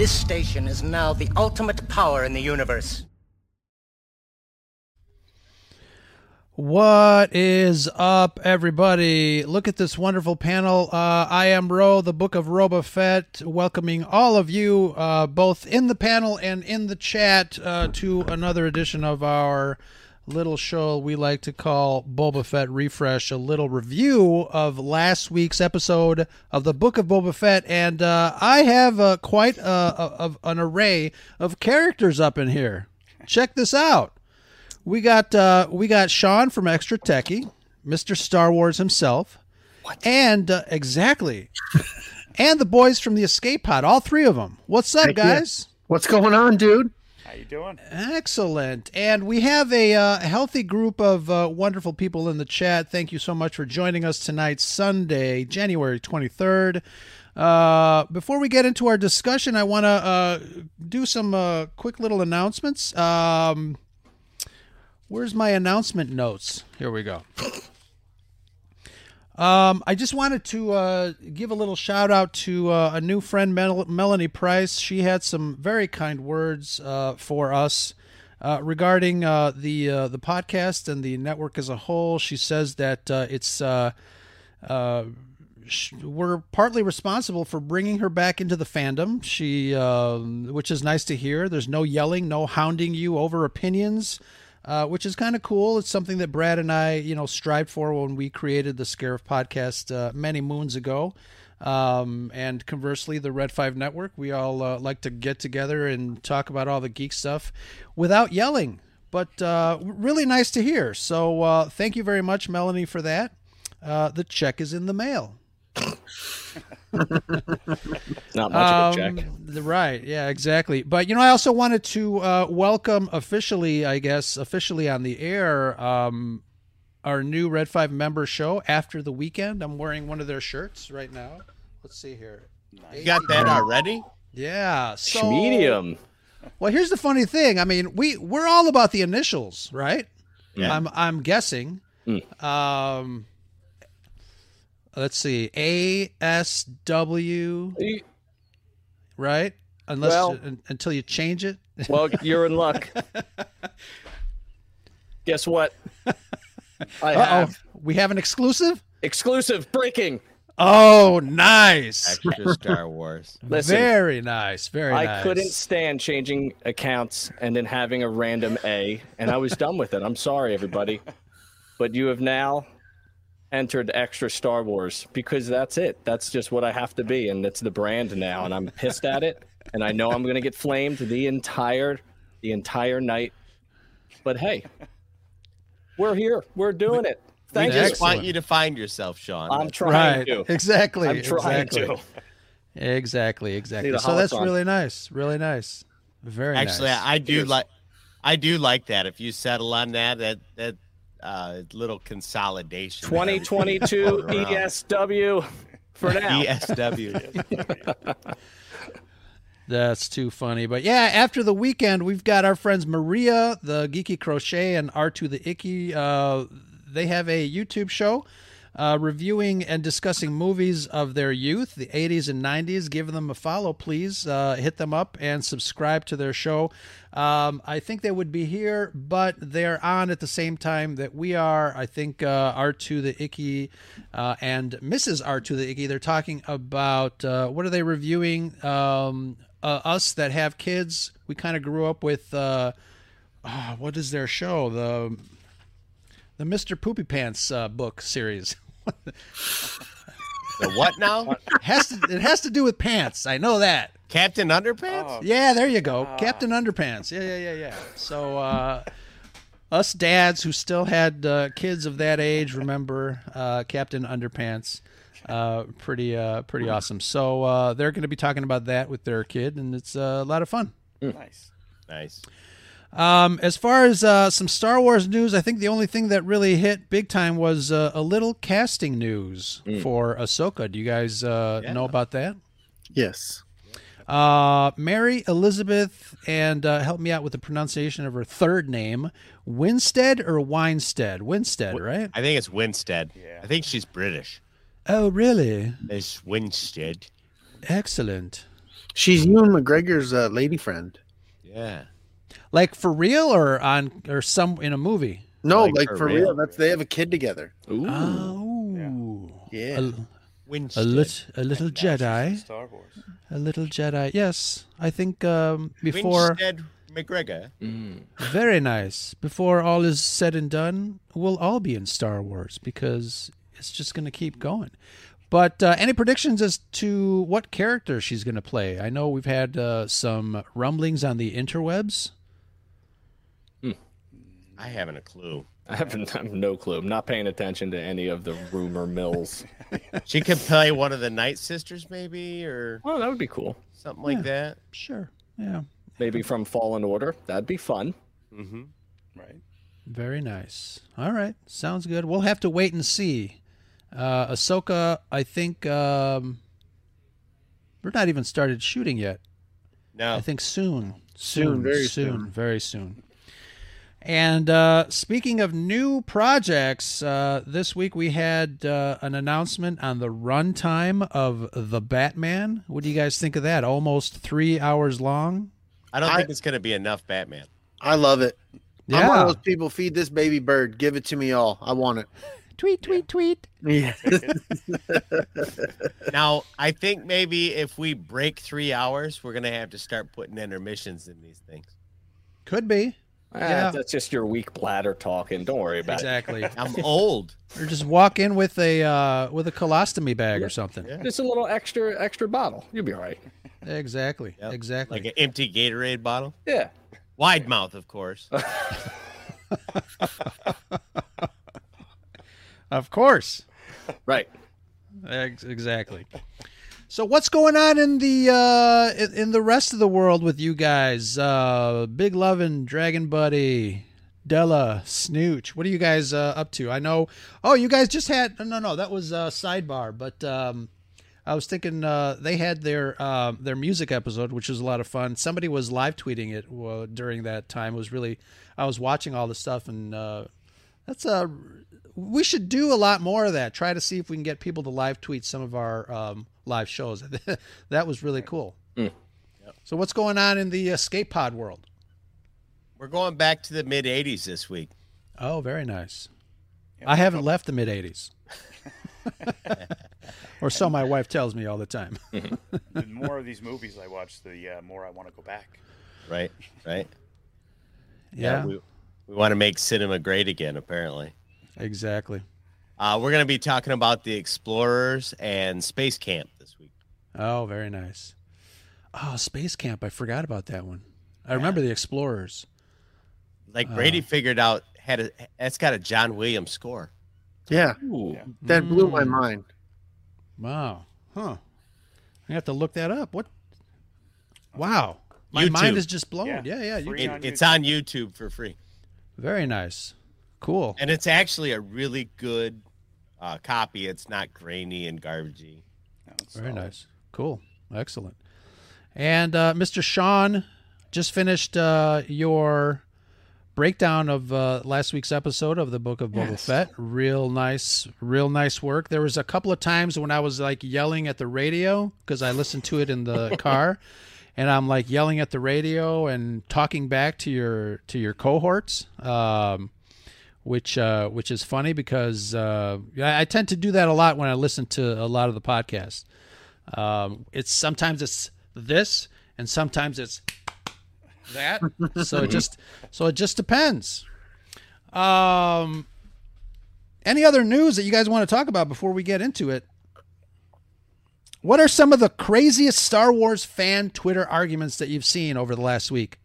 This station is now the ultimate power in the universe. What is up, everybody? Look at this wonderful panel. Uh, I am Ro, the Book of Roba Fett, welcoming all of you, uh, both in the panel and in the chat, uh, to another edition of our little show we like to call Boba Fett Refresh, a little review of last week's episode of the Book of Boba Fett. And uh, I have uh, quite a, a, an array of characters up in here. Check this out. We got uh, we got Sean from Extra Techie, Mr. Star Wars himself, and uh, exactly, and the boys from the Escape Pod, all three of them. What's up, Heck yeah. guys? What's going on, dude? How you doing? Excellent. And we have a uh, healthy group of uh, wonderful people in the chat. Thank you so much for joining us tonight, Sunday, January 23rd. Uh, before we get into our discussion, I want to uh, do some uh, quick little announcements. Um, where's my announcement notes? Here we go. Um, I just wanted to uh, give a little shout out to uh, a new friend, Mel- Melanie Price. She had some very kind words uh, for us uh, regarding uh, the uh, the podcast and the network as a whole. She says that it's sh- we're partly responsible for bringing her back into the fandom. She, um which is nice to hear. There's no yelling, no hounding you over opinions uh, which is kind of cool. It's something that Brad and I, you know, strived for when we created the Scarif podcast uh, many moons ago. Um, and conversely, the Red Five Network, we all uh, like to get together and talk about all the geek stuff without yelling. But uh, really nice to hear. So uh, thank you very much, Melanie, for that. Uh, the check is in the mail. Not much of a check. Um, Right. Yeah, exactly. But, you know, I also wanted to uh, welcome officially, I guess, officially on the air, um, our new Red 5 member show after the weekend. I'm wearing one of their shirts right now. Let's see here. You got that already? Yeah. So, Medium. well, here's the funny thing. I mean, we we're all about the initials, right? Yeah. I'm I'm guessing. Mm. Um, let's see, A S W, right? Unless Well- un- until you change it. Well, you're in luck. Guess what? I Uh oh, have we have an exclusive. exclusive breaking. Oh, nice! Extra Star Wars. Listen, Very nice. Very I nice. couldn't stand changing accounts and then having a random A, and I was done with it. I'm sorry, everybody, but you have now entered extra Star Wars because that's it. That's just what I have to be, and it's the brand now, and I'm pissed at it, and I know I'm gonna get flamed the entire the entire night. But hey, we're here. We're doing it. We Thank just you. Excellent. want you to find yourself, Sean. I'm trying Right. to. Exactly. I'm trying exactly. to. Exactly. Exactly. So that's holoton. really nice. Really nice. Very nice. Actually, nice. I do Cheers. like. I do like that. If you settle on that, that that uh, little consolidation. 2022. ESW for now. ESW. That's too funny. But yeah, after the weekend, we've got our friends Maria, the Geeky Crochet, and R2 the Icky. Uh, they have a YouTube show uh, reviewing and discussing movies of their youth, the 80s and 90s. Give them a follow, please. Uh, hit them up and subscribe to their show. Um, I think they would be here, but they're on at the same time that we are. I think uh, R2 the Icky uh, and Mrs. R2 the Icky, they're talking about uh, what are they reviewing? Um, uh, us that have kids, we kind of grew up with. Uh, ah, what is their show? The the Mr. Poopy Pants uh, book series. the what now? has to, it has to do with pants. I know that. Captain Underpants. Yeah, there you go. Captain Underpants. Yeah, yeah, yeah, yeah. So uh us dads who still had uh, kids of that age remember uh, Captain Underpants. Uh, pretty uh, pretty awesome. So uh, they're going to be talking about that with their kid, and it's uh, a lot of fun. Nice. Nice. Um, as far as uh, some Star Wars news, I think the only thing that really hit big time was uh, a little casting news for Ahsoka. Do you guys uh, know about that? Yes. Uh, Mary Elizabeth, and uh, help me out with the pronunciation of her third name, Winstead or Winstead? Winstead, right? I think it's Winstead. Yeah. I think she's British. Oh, really? It's Winstead. Excellent. She's Ewan McGregor's uh, lady friend. Yeah. Like for real, or on, or some in a movie? No, Like like, for for real. real. That's they have a kid together. Ooh. Oh, Yeah. a, a, lit, a little Now Jedi, Star Wars. a little Jedi. Yes, I think um, before. Winstead McGregor. Very nice. Before all is said and done, we'll all be in Star Wars because it's just going to keep going. But uh, any predictions as to what character she's going to play? I know we've had uh, some rumblings on the interwebs. I haven't a clue. I have, I have no clue. I'm not paying attention to any of the rumor mills. She could play one of the Night Sisters, maybe, or Oh, that would be cool. something like that. Sure. Yeah. Maybe from Fallen Order. That'd be fun. Mm-hmm. Right. Very nice. All right. Sounds good. We'll have to wait and see. Uh, Ahsoka, I think um, we're not even started shooting yet. No. I think soon. Soon, very soon, soon. very soon. And uh, speaking of new projects, uh, this week we had uh, an announcement on the runtime of The Batman. What do you guys think of that? Almost three hours long. I don't I- think it's going to be enough Batman. I love it. I'm one Yeah. of those people. Feed this baby bird. Give it to me all. I want it. Tweet, tweet, tweet. Yeah. Now, I think maybe if we break three hours, we're going to have to start putting intermissions in these things. Could be. Ah, Yeah. That's just your weak bladder talking. Don't worry about it. Exactly. I'm old. or just walk in with a uh, with a colostomy bag or something. it. Just a little extra extra bottle. You'll be all right. Exactly. Yep. Exactly. Like an empty Gatorade bottle. Yeah. Wide mouth, of course. of course. Right. Ex- Exactly. So what's going on in the uh, in, the rest of the world with you guys? Uh, Big Lovin', Dragon Buddy, Della, Snooch. What are you guys uh, up to? I know. Oh, you guys just had no, no. No, that was uh, sidebar. But um, I was thinking uh, they had their uh, their music episode, which was a lot of fun. Somebody was live tweeting it uh, during that time. It was really. I was watching all the stuff, and uh, that's a. We should do a lot more of that. Try to see if we can get people to live tweet some of our um, live shows. that was really cool. Hmm. So what's going on in the uh, escape pod world? We're going back to the mid 80s this week. Oh, very nice. I haven't left the mid '80s, or so my wife tells me all the time. Mm-hmm. The more of these movies I watch, the uh, more I want to go back. Right? Right? Yeah, we, we want to make cinema great again, apparently. exactly. Uh, we're going to be talking about the Explorers and Space Camp this week. Oh, very nice. Oh, Space Camp. I forgot about that one. I remember the Explorers. Like Brady figured out, had a that's got a John Williams score. yeah. Ooh. That blew my Mm. mind. Wow. Huh. I have to look that up. What? Wow. My YouTube. mind is just blown. Yeah. Yeah, yeah. you It, on it's on YouTube for free, Very nice. Cool. and it's actually a really good uh, copy. It's not grainy and garbagey. No, Very solid. nice. Cool. Excellent. And uh, Mr. Sean just finished uh, your breakdown of uh, last week's episode of the Book of Boba Fett. Real nice, real nice work. There was a couple of times when I was like yelling at the radio because I listened to it in the car, and I'm like yelling at the radio and talking back to your to your cohorts. Um, which uh, which is funny because uh, I tend to do that a lot when I listen to a lot of the podcasts. Um, it's sometimes it's this, and sometimes it's that. so it just so it just depends. Um, any other news that you guys want to talk about before we get into it? What are some of the craziest Star Wars fan Twitter arguments that you've seen over the last week?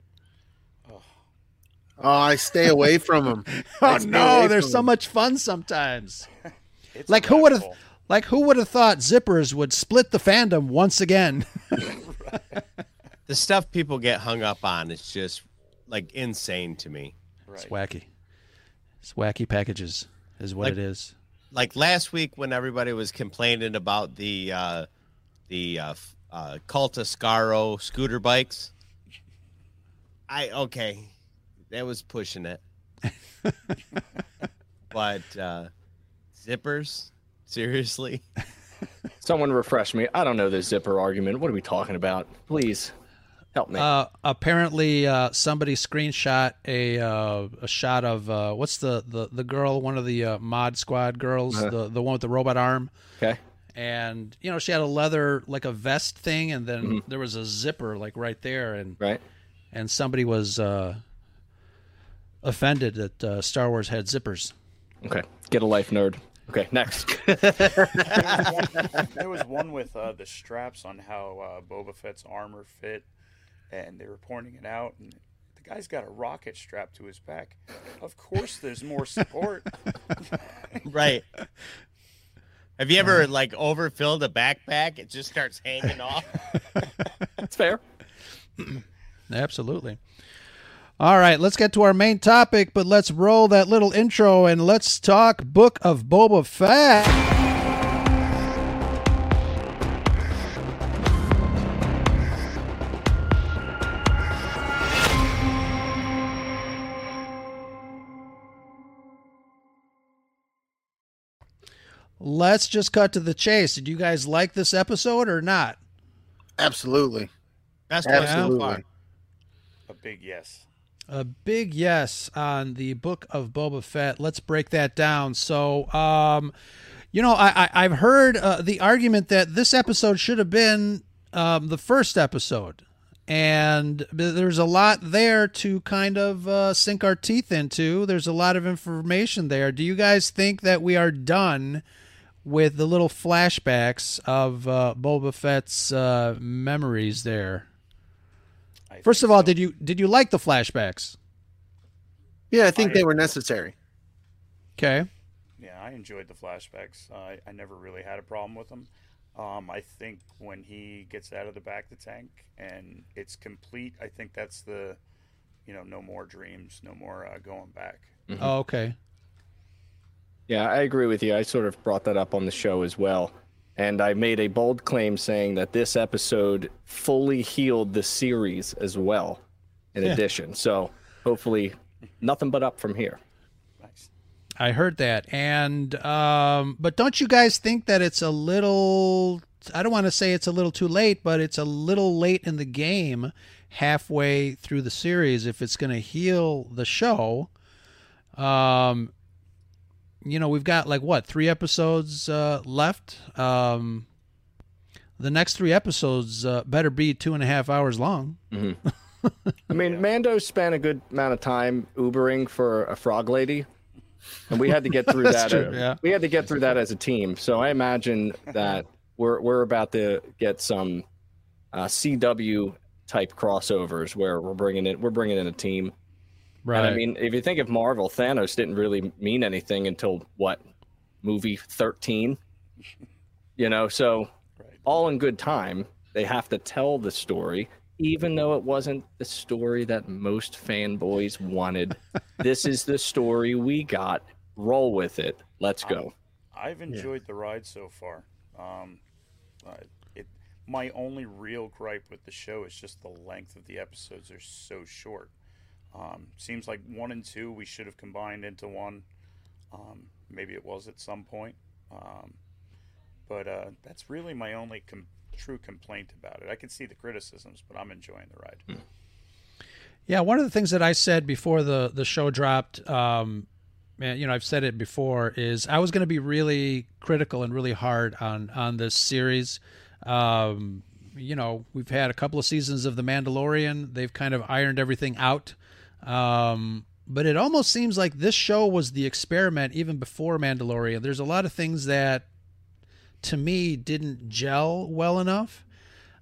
Oh, I stay away from them. Oh no, they're so much fun sometimes. It's like who would have like who would have thought zippers would split the fandom once again? The stuff people get hung up on is just like insane to me. It's wacky. It's wacky packages is what Like- it is. Like last week when everybody was complaining about the uh, the uh, f- uh, Cultascaro scooter bikes. I okay, that was pushing it. but uh, zippers, seriously. Someone refresh me. I don't know this zipper argument. What are we talking about? Please help me. Uh, apparently, uh, somebody screenshot a uh, a shot of uh, what's the, the, the girl, one of the uh, mod squad girls, Uh-huh. the the one with the robot arm, okay. and you know she had a leather like a vest thing, and then there was a zipper like right there, and Right. and somebody was uh, offended that uh, Star Wars had zippers. Okay. Get a life, nerd. Okay. Next. There was one with uh, the straps on how uh, Boba Fett's armor fit, and they were pointing it out, and the guy's got a rocket strap to his back. Of course, there's more support. Right. Have you ever like overfilled a backpack? It just starts hanging off. It's fair. Absolutely. All right, let's get to our main topic, but let's roll that little intro and let's talk Book of Boba Fett. Let's just cut to the chase. Did you guys like this episode or not? Absolutely. Best one so Absolutely. far. A big yes. A big yes on the book of Boba Fett. Let's break that down. So, um, you know, I, I I've heard uh, the argument that this episode should have been um, the first episode, and there's a lot there to kind of uh, sink our teeth into. There's a lot of information there. Do you guys think that we are done? With the little flashbacks of uh, Boba Fett's uh, memories there. I First of all, so. did you did you like the flashbacks? Yeah, I think I- they were necessary. Okay. Yeah, I enjoyed the flashbacks. Uh, I, I never really had a problem with them. Um, I think when he gets out of the back of the tank and it's complete, I think that's the, you know, no more dreams, no more uh, going back. Oh, okay. Yeah, I agree with you. I sort of brought that up on the show as well. And I made a bold claim saying that this episode fully healed the series as well, in Yeah. addition. So hopefully, nothing but up from here. Nice. I heard that. And um but don't you guys think that it's a little I don't want to say it's a little too late, but it's a little late in the game halfway through the series if it's going to heal the show. Um you know, we've got like what, 3 episodes uh left. Um the next three episodes uh, better be two and a half hours long. I mean, Mando spent a good amount of time Ubering for a frog lady, and we had to get through that. true, uh, yeah. We had to get through that as a team. So I imagine that we're we're about to get some uh, CW type crossovers where we're bringing in we're bringing in a team. Right. And I mean, if you think of Marvel, Thanos didn't really mean anything until what movie thirteen. You know, so Right. all in good time. They have to tell the story, even though it wasn't the story that most fanboys wanted. this is the story we got. Roll with it. Let's go. I've enjoyed the ride so far. Um, uh, it my only real gripe with the show is just the length of the episodes are so short. Um, seems like one and two we should have combined into one. Um, maybe it was at some point, um, but uh, that's really my only com- true complaint about it. I can see the criticisms, but I'm enjoying the ride. Yeah, one of the things that I said before the the show dropped, um, and you know, I've said it before, is I was going to be really critical and really hard on on this series. Um, you know, we've had a couple of seasons of The Mandalorian; they've kind of ironed everything out. Um, but it almost seems like this show was the experiment even before Mandalorian. There's a lot of things that, to me, didn't gel well enough.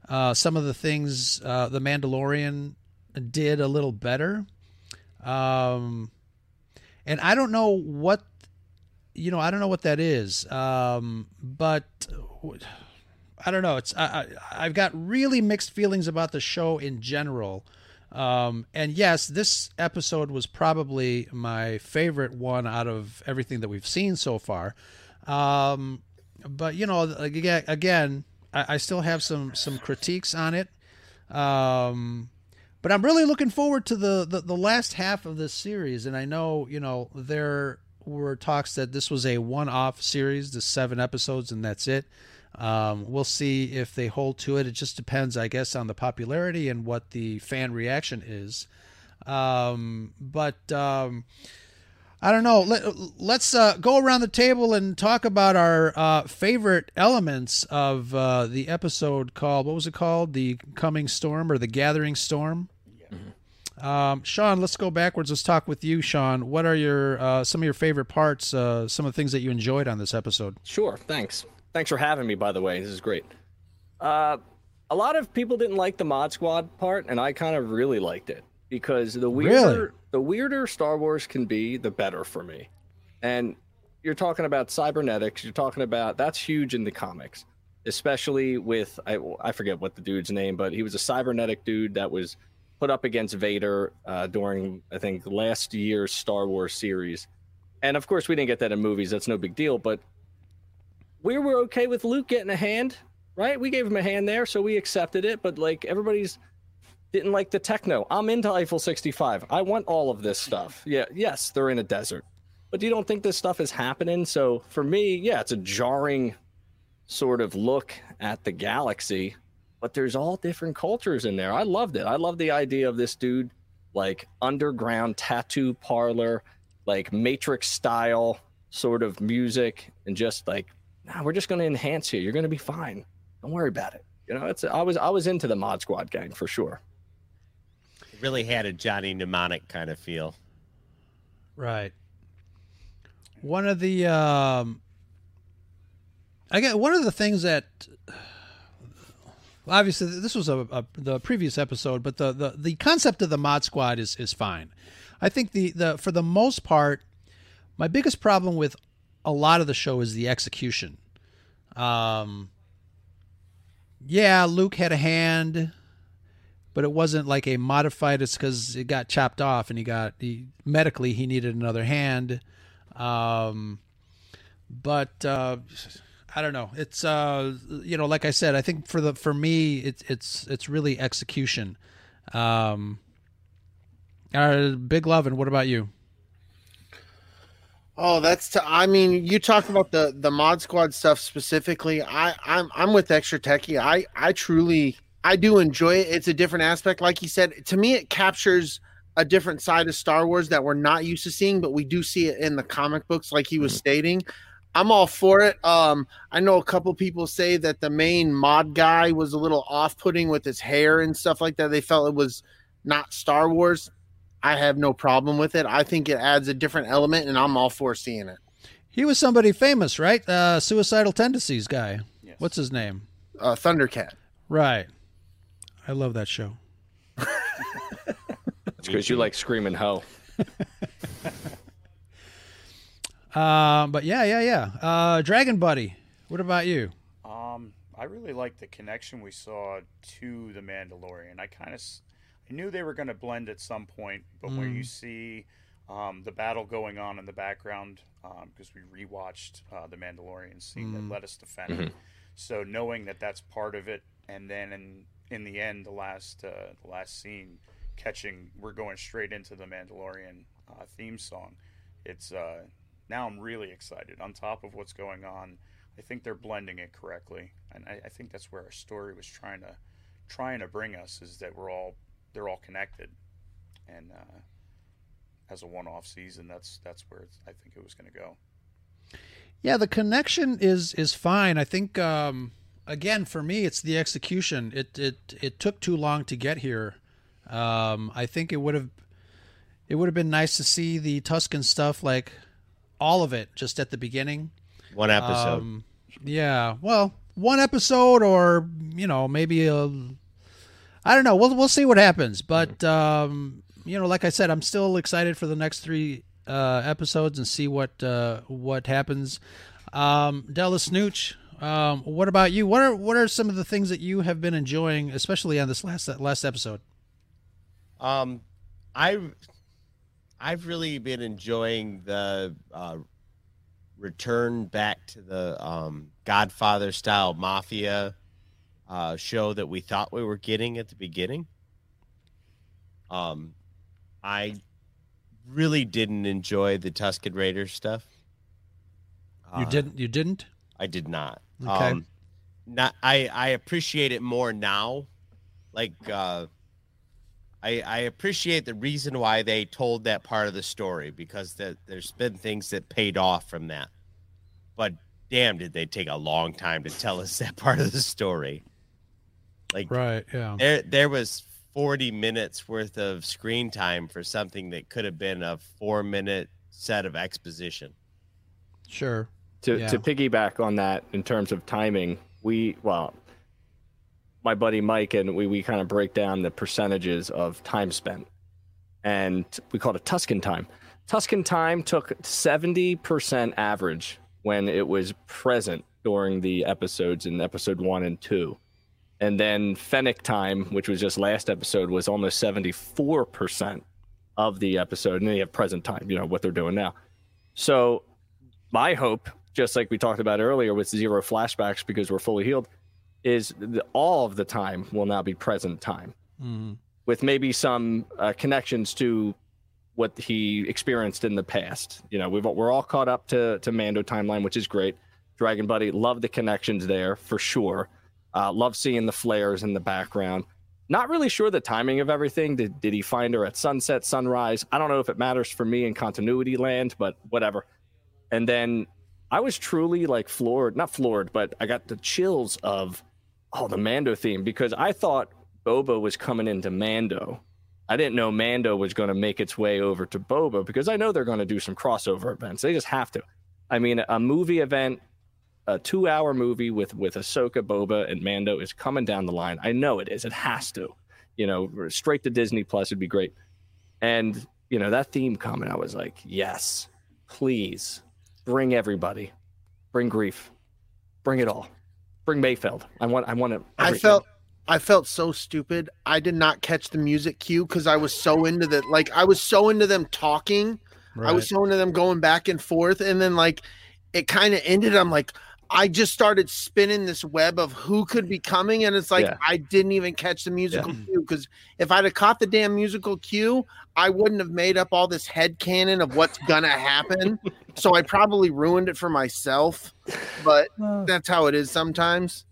Uh, some of the things uh, the Mandalorian did a little better. Um, and I don't know what, you know, I don't know what that is. Um, but I don't know. It's I, I I've got really mixed feelings about the show in general. Um, and yes, this episode was probably my favorite one out of everything that we've seen so far. Um, but you know, again, I, still have some some critiques on it. Um, but I'm really looking forward to the, the, the last half of this series. And I know, you know, there were talks that this was a one off series, the seven episodes, and that's it. Um, we'll see if they hold to it. It just depends, I guess, on the popularity and what the fan reaction is. Um, but um, I don't know. Let, us uh, go around the table and talk about our uh, favorite elements of uh, the episode called, what was it called? The Coming Storm or The Gathering Storm? Um, Sean, let's go backwards. Let's talk with you, Sean. What are your uh, some of your favorite parts? Uh, some of the things that you enjoyed on this episode? Sure. Thanks. Thanks for having me. By the way, this is great. Uh, a lot of people didn't like the Mod Squad part, and I kind of really liked it because the weirder Really? the weirder Star Wars can be, the better for me. And you're talking about cybernetics. You're talking about that's huge in the comics, especially with I, I forget what the dude's name, but he was a cybernetic dude that was put up against Vader uh, during I think last year's Star Wars series. And of course, we didn't get that in movies. That's no big deal. But we were okay with Luke getting a hand, right? We gave him a hand there, so we accepted it. But like everybody's didn't like the techno. I'm into Eiffel 65. I want all of this stuff. Yeah, yes, they're in a desert. But you don't think this stuff is happening? So for me, yeah, it's a jarring sort of look at the galaxy, but there's all different cultures in there. I loved it. I love the idea of this dude like underground tattoo parlor, like Matrix style sort of music and just like, nah, we're just going to enhance you. You're going to be fine. Don't worry about it. You know, it's I was I was into the Mod Squad gang for sure. It really had a Johnny Mnemonic kind of feel. Right. One of the um I again one of the things that obviously this was a, a the previous episode, but the, the the concept of the mod squad is is fine. I think the the for the most part, my biggest problem with a lot of the show is the execution. Um yeah, Luke had a hand, but it wasn't like a modified. It's because it got chopped off, and he got he, medically he needed another hand. Um, but uh, I don't know. It's uh, you know, like I said, I think for the for me, it's it's it's really execution. Um, uh, big love, and what about you? Oh, that's. T- I mean, you talk about the the mod squad stuff specifically. I I'm I'm with extra techie. I I truly I do enjoy it. It's a different aspect, like you said. To me, it captures a different side of Star Wars that we're not used to seeing, but we do see it in the comic books, like he was stating. I'm all for it. Um, I know a couple people say that the main mod guy was a little off-putting with his hair and stuff like that. They felt it was not Star Wars. I have no problem with it. I think it adds a different element, and I'm all for seeing it. He was somebody famous, right? Uh, suicidal tendencies guy. Yes. What's his name? Uh, Thundercat. Right. I love that show. It's because you like screaming ho. Uh, but yeah, yeah, yeah. Uh, Dragon Buddy. What about you? Um, I really like the connection we saw to the Mandalorian. I kind of, I knew they were going to blend at some point, but when you see um, the battle going on in the background, because we rewatched uh, the Mandalorian scene that led us to Fennec, so knowing that that's part of it, and then in in the end, the last uh, the last scene, catching, we're going straight into the Mandalorian uh, theme song. It's uh, now I'm really excited. On top of what's going on, I think they're blending it correctly, and I, I think that's where our story was trying to trying to bring us is that we're all they're all connected, and uh, as a one-off season, that's that's where it's, I think it was going to go. Yeah, the connection is is fine. I think um, again for me, it's the execution. It it it took too long to get here. Um, I think it would have it would have been nice to see the Tusken stuff, like all of it, just at the beginning. One episode. Um, yeah, well, one episode, or you know, maybe a. I don't know. We'll we'll see what happens, but um, you know, like I said, I'm still excited for the next three uh, episodes and see what uh, what happens. Um, Della Snooch, um, what about you? What are what are some of the things that you have been enjoying, especially on this last last episode? Um, I I've really been enjoying the uh, return back to the um, Godfather style mafia uh, show that we thought we were getting at the beginning. Um, I really didn't enjoy the Tusken Raiders stuff. You Uh, didn't. You didn't. I did not. Okay. Um, not I I appreciate it more now. Like uh I I appreciate the reason why they told that part of the story because that there's been things that paid off from that. But damn did they take a long time to tell us that part of the story. Like Right. Yeah. there there was 40 minutes worth of screen time for something that could have been a 4 minute set of exposition. Sure. to Yeah. to piggyback on that in terms of timing, we well, my buddy Mike and we we kind of break down the percentages of time spent, and we call it Tusken time. Tusken time took seventy percent average when it was present during the episodes in episode one and two. And then Fennec time, which was just last episode, was almost seventy four percent of the episode. And then you have present time, you know, what they're doing now. So my hope, just like we talked about earlier with zero flashbacks because we're fully healed, is the, all of the time will now be present time Mhm. with maybe some uh, connections to what he experienced in the past. You know, we've we're all caught up to to Mando timeline, which is great. Dragon Buddy, love the connections there for sure. Uh, love seeing the flares in the background. Not really sure the timing of everything. Did, did he find her at sunset, sunrise? I don't know if it matters for me in continuity land, but whatever. And then I was truly like floored, not floored, but I got the chills of oh the Mando theme because I thought Boba was coming into Mando. I didn't know Mando was going to make its way over to Boba because I know they're going to do some crossover events. They just have to. I mean, a movie event, a two-hour movie with with Ahsoka, Boba, and Mando is coming down the line. I know it is. It has to. You know, straight to Disney Plus would be great. And you know that theme coming, I was like, yes, please bring everybody, bring grief, bring it all, bring Mayfeld. I want. I want to. I felt I felt so stupid. I did not catch the music cue because I was so into the like I was so into them talking. I was so into them going back and forth, and then like it kind of ended. I'm like, I just started spinning this web of who could be coming, and it's like Yeah. I didn't even catch the musical cue because if I'd have caught the damn musical cue, I wouldn't have made up all this head canon of what's gonna happen. so I probably ruined it for myself. But that's how it is sometimes.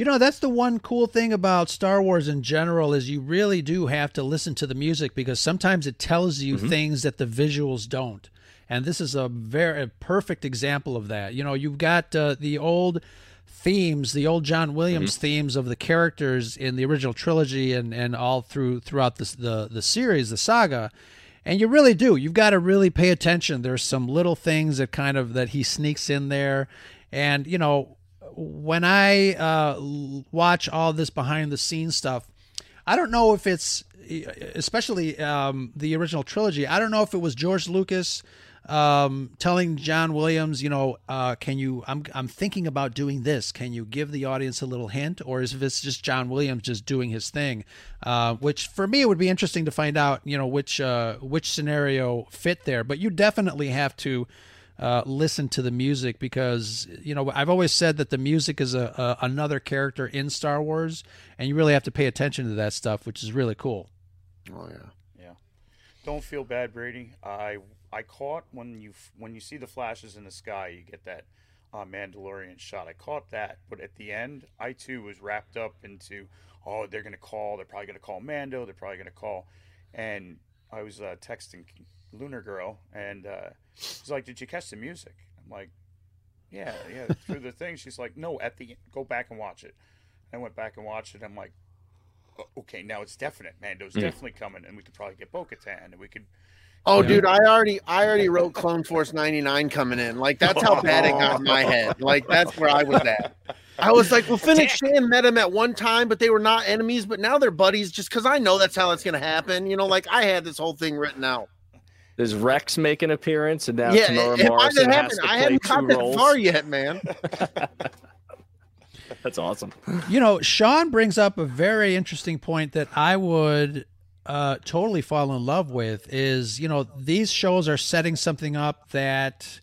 You know, that's the one cool thing about Star Wars in general is you really do have to listen to the music because sometimes it tells you mm-hmm. things that the visuals don't. And this is a very a perfect example of that. You know, you've got uh, the old themes, the old John Williams themes of the characters in the original trilogy and and all through throughout this, the the series, the saga. And you really do. You've got to really pay attention. There's some little things that kind of that he sneaks in there. And you know, when I uh, watch all this behind the scenes stuff, I don't know if it's especially um, the original trilogy. I don't know if it was George Lucas um, telling John Williams, you know, uh, can you? I'm I'm thinking about doing this. Can you give the audience a little hint, or is this just John Williams just doing his thing? Uh, which for me it would be interesting to find out, you know, which uh, which scenario fit there. But you definitely have to uh, listen to the music because you know I've always said that the music is a, a another character in Star Wars, and you really have to pay attention to that stuff, which is really cool. Oh yeah. Yeah. Don't feel bad, Brady. I I caught when you when you see the flashes in the sky, you get that uh, Mandalorian shot. I caught that, but at the end, I too was wrapped up into oh they're gonna call. They're probably gonna call Mando. They're probably gonna call, and I was uh, texting Lunar Girl, and uh, she's like, "Did you catch the music?" I'm like, "Yeah, yeah." Through the thing, she's like, "No, at the go back and watch it." I went back and watched it. I'm like, okay, now it's definite. Mando's definitely coming, and we could probably get Bo-Katan, and we could. Oh, Yeah. dude, I already, I already wrote Clone Force '99 coming in. Like that's how bad it got in my head. Like that's where I was at. I was like, well, Fennec Shan met him at one time, but they were not enemies. But now they're buddies, just because I know that's how it's gonna happen. You know, like I had this whole thing written out. Does Rex make an appearance? And now yeah, Temuera it, it might Morrison have has happened. to I play hadn't two that roles. far yet, man. That's awesome. You know, Sean brings up a very interesting point that I would uh, totally fall in love with is you know these shows are setting something up that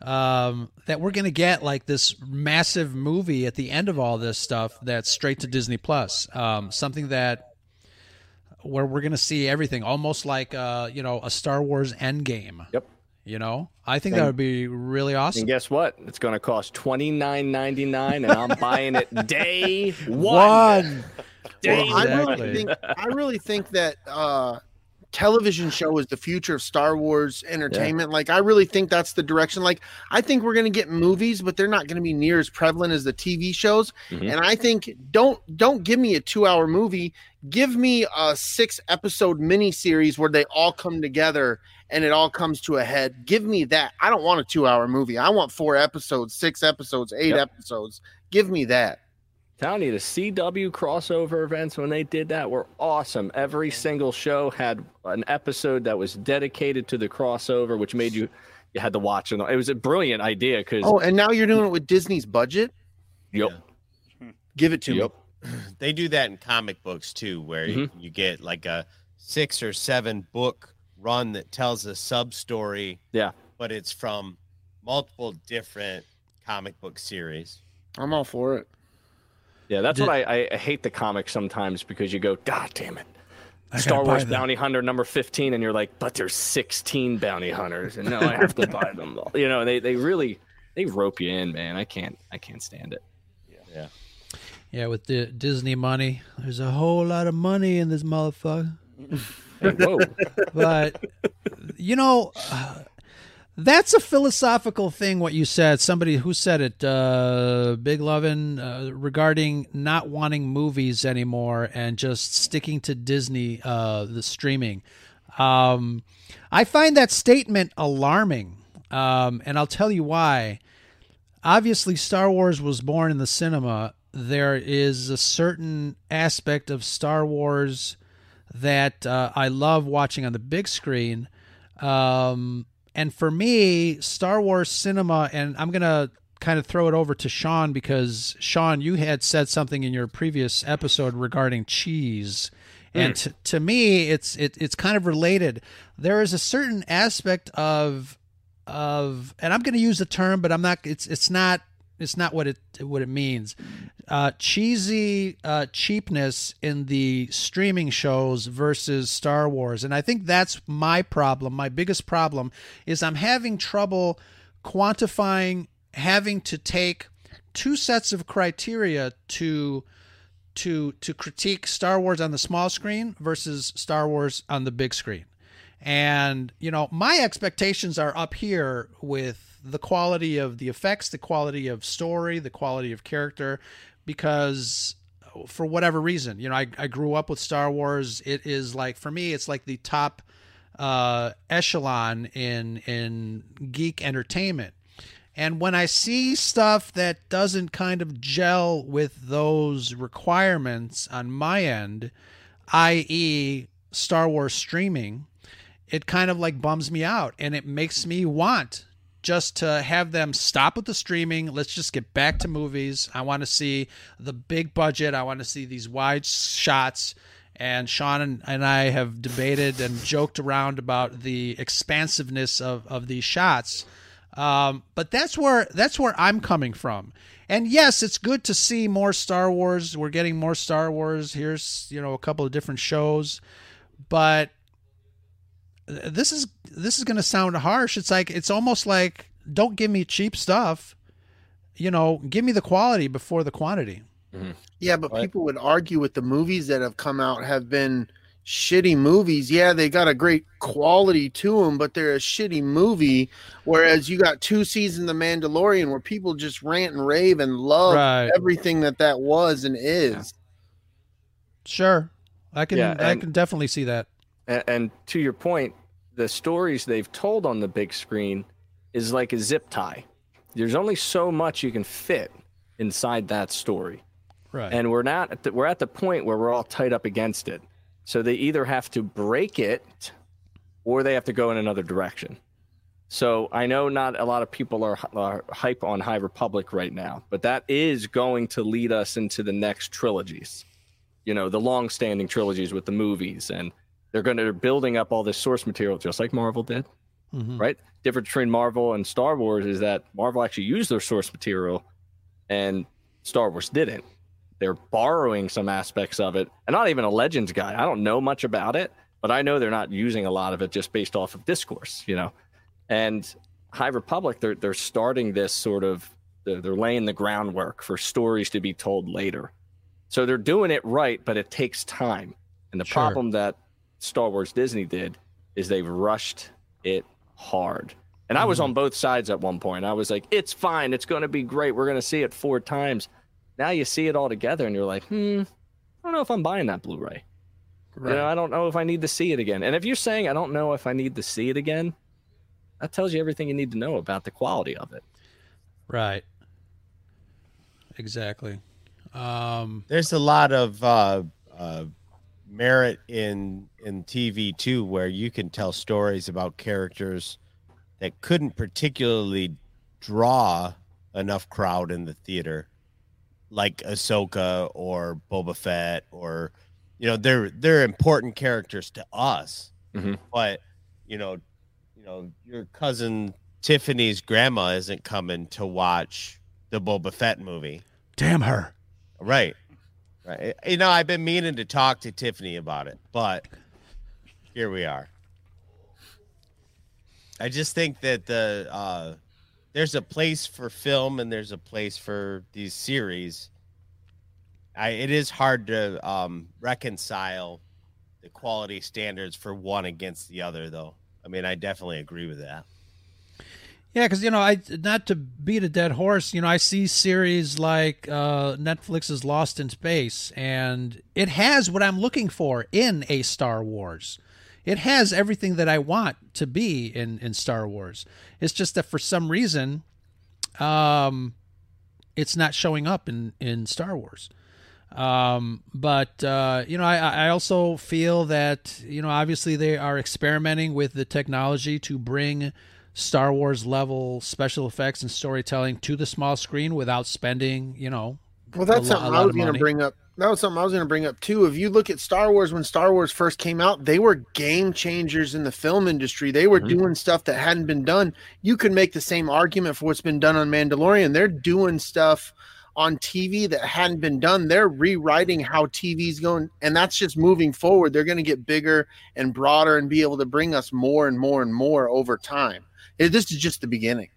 um, that we're gonna get like this massive movie at the end of all this stuff that's straight to Disney Plus. Um, something that where we're gonna see everything, almost like uh, you know a Star Wars Endgame. Yep. You know, I think that would be really awesome. And guess what? It's going to cost twenty nine ninety nine, and I'm buying it day one. One. Well, I really think I really think that uh, television show is the future of Star Wars entertainment. Like I really think that's the direction. Like I think we're going to get movies, but they're not going to be near as prevalent as the TV shows. Mhm. And I think don't don't give me a two hour movie. Give me a six episode mini series where they all come together and it all comes to a head. Give me that. I don't want a two hour movie. I want four episodes, six episodes, eight Yep. episodes. Give me that. Telling you, the CW crossover events when they did that were awesome. Every single show had an episode that was dedicated to the crossover, which made you you had to watch it. It was a brilliant idea because Oh, and now you're doing it with Disney's budget. yep, hmm. Give it to yep. me. They do that in comic books too, where you, mm-hmm. you get like a six or seven book run that tells a sub story, Yeah. but it's from multiple different comic book series. I'm all for it. Yeah, that's Did- what I, I hate the comics sometimes because you go, God damn it. I Star Wars. Bounty Hunter number 15, and you're like, but there's 16 bounty hunters, and no, I have to buy them. all. You know, they, they really they rope you in, man. I can't I can't stand it. Yeah. Yeah, with the Disney money, there's a whole lot of money in this motherfucker. Hey, whoa. But you know, uh, that's a philosophical thing. What you said, somebody who said it, uh, Big Lovin, uh, regarding not wanting movies anymore and just sticking to Disney, uh, the streaming. Um, I find that statement alarming, um, and I'll tell you why. Obviously, Star Wars was born in the cinema. There is a certain aspect of Star Wars that uh, I love watching on the big screen. Um, and for me, Star Wars cinema, and I'm going to kind of throw it over to Sean because, Sean, you had said something in your previous episode regarding cheese. And mm. t- to me, it's it, it's kind of related. There is a certain aspect of of, and I'm going to use the term, but I'm not. It's it's not it's not what it what it means. Uh, cheesy uh, cheapness in the streaming shows versus Star Wars, and I think that's my problem. My biggest problem is I'm having trouble quantifying having to take two sets of criteria to to to critique Star Wars on the small screen versus Star Wars on the big screen. And you know, my expectations are up here with the quality of the effects, the quality of story, the quality of character because for whatever reason, you know, I, I grew up with Star Wars. It is like for me, it's like the top uh, echelon in in geek entertainment. And when I see stuff that doesn't kind of gel with those requirements on my end, i.e., Star Wars streaming, it kind of like bums me out and it makes me want just to have them stop with the streaming. Let's just get back to movies. I want to see the big budget, I want to see these wide shots. And Sean and, and I have debated and joked around about the expansiveness of, of these shots. Um, but that's where that's where I'm coming from. And yes, it's good to see more Star Wars. We're getting more Star Wars. Here's you know a couple of different shows, but this is this is going to sound harsh. It's like it's almost like don't give me cheap stuff. You know, give me the quality before the quantity. Mm-hmm. Yeah, but Right. people would argue with the movies that have come out have been shitty movies. Yeah, they got a great quality to them, but they're a shitty movie. Whereas you got two seasons of The Mandalorian where people just rant and rave and love Right. everything that that was and is. Sure, I can Yeah, I can definitely see that. And, and to your point, the stories they've told on the big screen is like a zip tie. There's only so much you can fit inside that story. Right. and we're not at the, we're at the point where we're all tied up against it so they either have to break it or they have to go in another direction so i know not a lot of people are, are hype on high republic right now but that is going to lead us into the next trilogies you know the long standing trilogies with the movies and they're going to they're building up all this source material just like Marvel did, Mhm. right? Difference between Marvel and Star Wars is that Marvel actually used their source material, and Star Wars didn't. They're borrowing some aspects of it. And not even a Legends guy. I don't know much about it, but I know they're not using a lot of it just based off of discourse, you know. And High Republic, they're they're starting this sort of they're, they're laying the groundwork for stories to be told later. So they're doing it right, but it takes time. And the Sure. problem that Star Wars Disney did is they've rushed it hard. And I was on both sides at one point. I was like, it's fine. It's going to be great. We're going to see it four times. Now you see it all together and you're like, hmm, I don't know if I'm buying that Blu ray. You know, I don't know if I need to see it again. And if you're saying I don't know if I need to see it again, that tells you everything you need to know about the quality of it. Right. Exactly. Um, There's a lot of uh, uh, merit in in TV too, where you can tell stories about characters that couldn't particularly draw enough crowd in the theater, like Ahsoka or Boba Fett, or you know, they're they're important characters to us, Mhm. but you know, you know, your cousin Tiffany's grandma isn't coming to watch the Boba Fett movie. damn her. Right. Right. You know, I've been meaning to talk to Tiffany about it, but here we are. I just think that the uh there's a place for film and there's a place for these series. I it is hard to um reconcile the quality standards for one against the other though. I mean, I definitely agree with that. Yeah, because you know, I not to beat a dead horse. You know, I see series like uh, Netflix's Lost in Space, and it has what I'm looking for in a Star Wars. It has everything that I want to be in in Star Wars. It's just that for some reason, um, it's not showing up in in Star Wars. Um, but uh, you know, I, I also feel that you know, obviously they are experimenting with the technology to bring Star Wars level special effects and storytelling to the small screen without spending, you know. Well, that's a lo- something a I was going to bring up. That was something I was going to bring up too. If you look at Star Wars when Star Wars first came out, they were game changers in the film industry. They were Mm-hmm. doing stuff that hadn't been done. You could make the same argument for what's been done on Mandalorian. They're doing stuff on TV that hadn't been done. They're rewriting how TV's going, and that's just moving forward. They're going to get bigger and broader and be able to bring us more and more and more over time. It- This is just the beginning.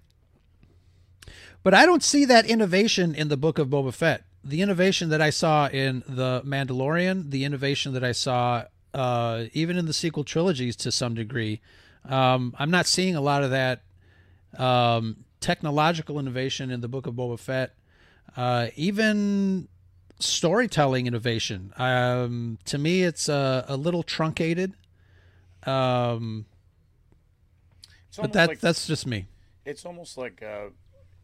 But I don't see that innovation in the book of Boba Fett. The innovation that I saw in the Mandalorian, the innovation that I saw uh, even in the sequel trilogies to some degree, um, I'm not seeing a lot of that um, technological innovation in the book of Boba Fett. Uh, even storytelling innovation. Um, to me, it's a, a little truncated. Um, It's but that like, that's just me. it's almost like uh,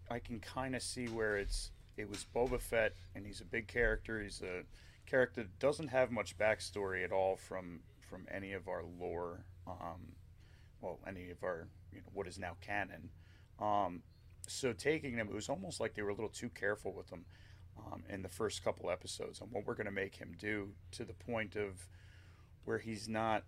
I can kind of see where it's it was Boba Fett, and he's a big character. He's a character that doesn't have much backstory at all from from any of our lore. Um, well, any of our you know what is now canon. Um, so taking them, it was almost like they were a little too careful with them um, in the first couple episodes on what we're going to make him do to the point of where he's not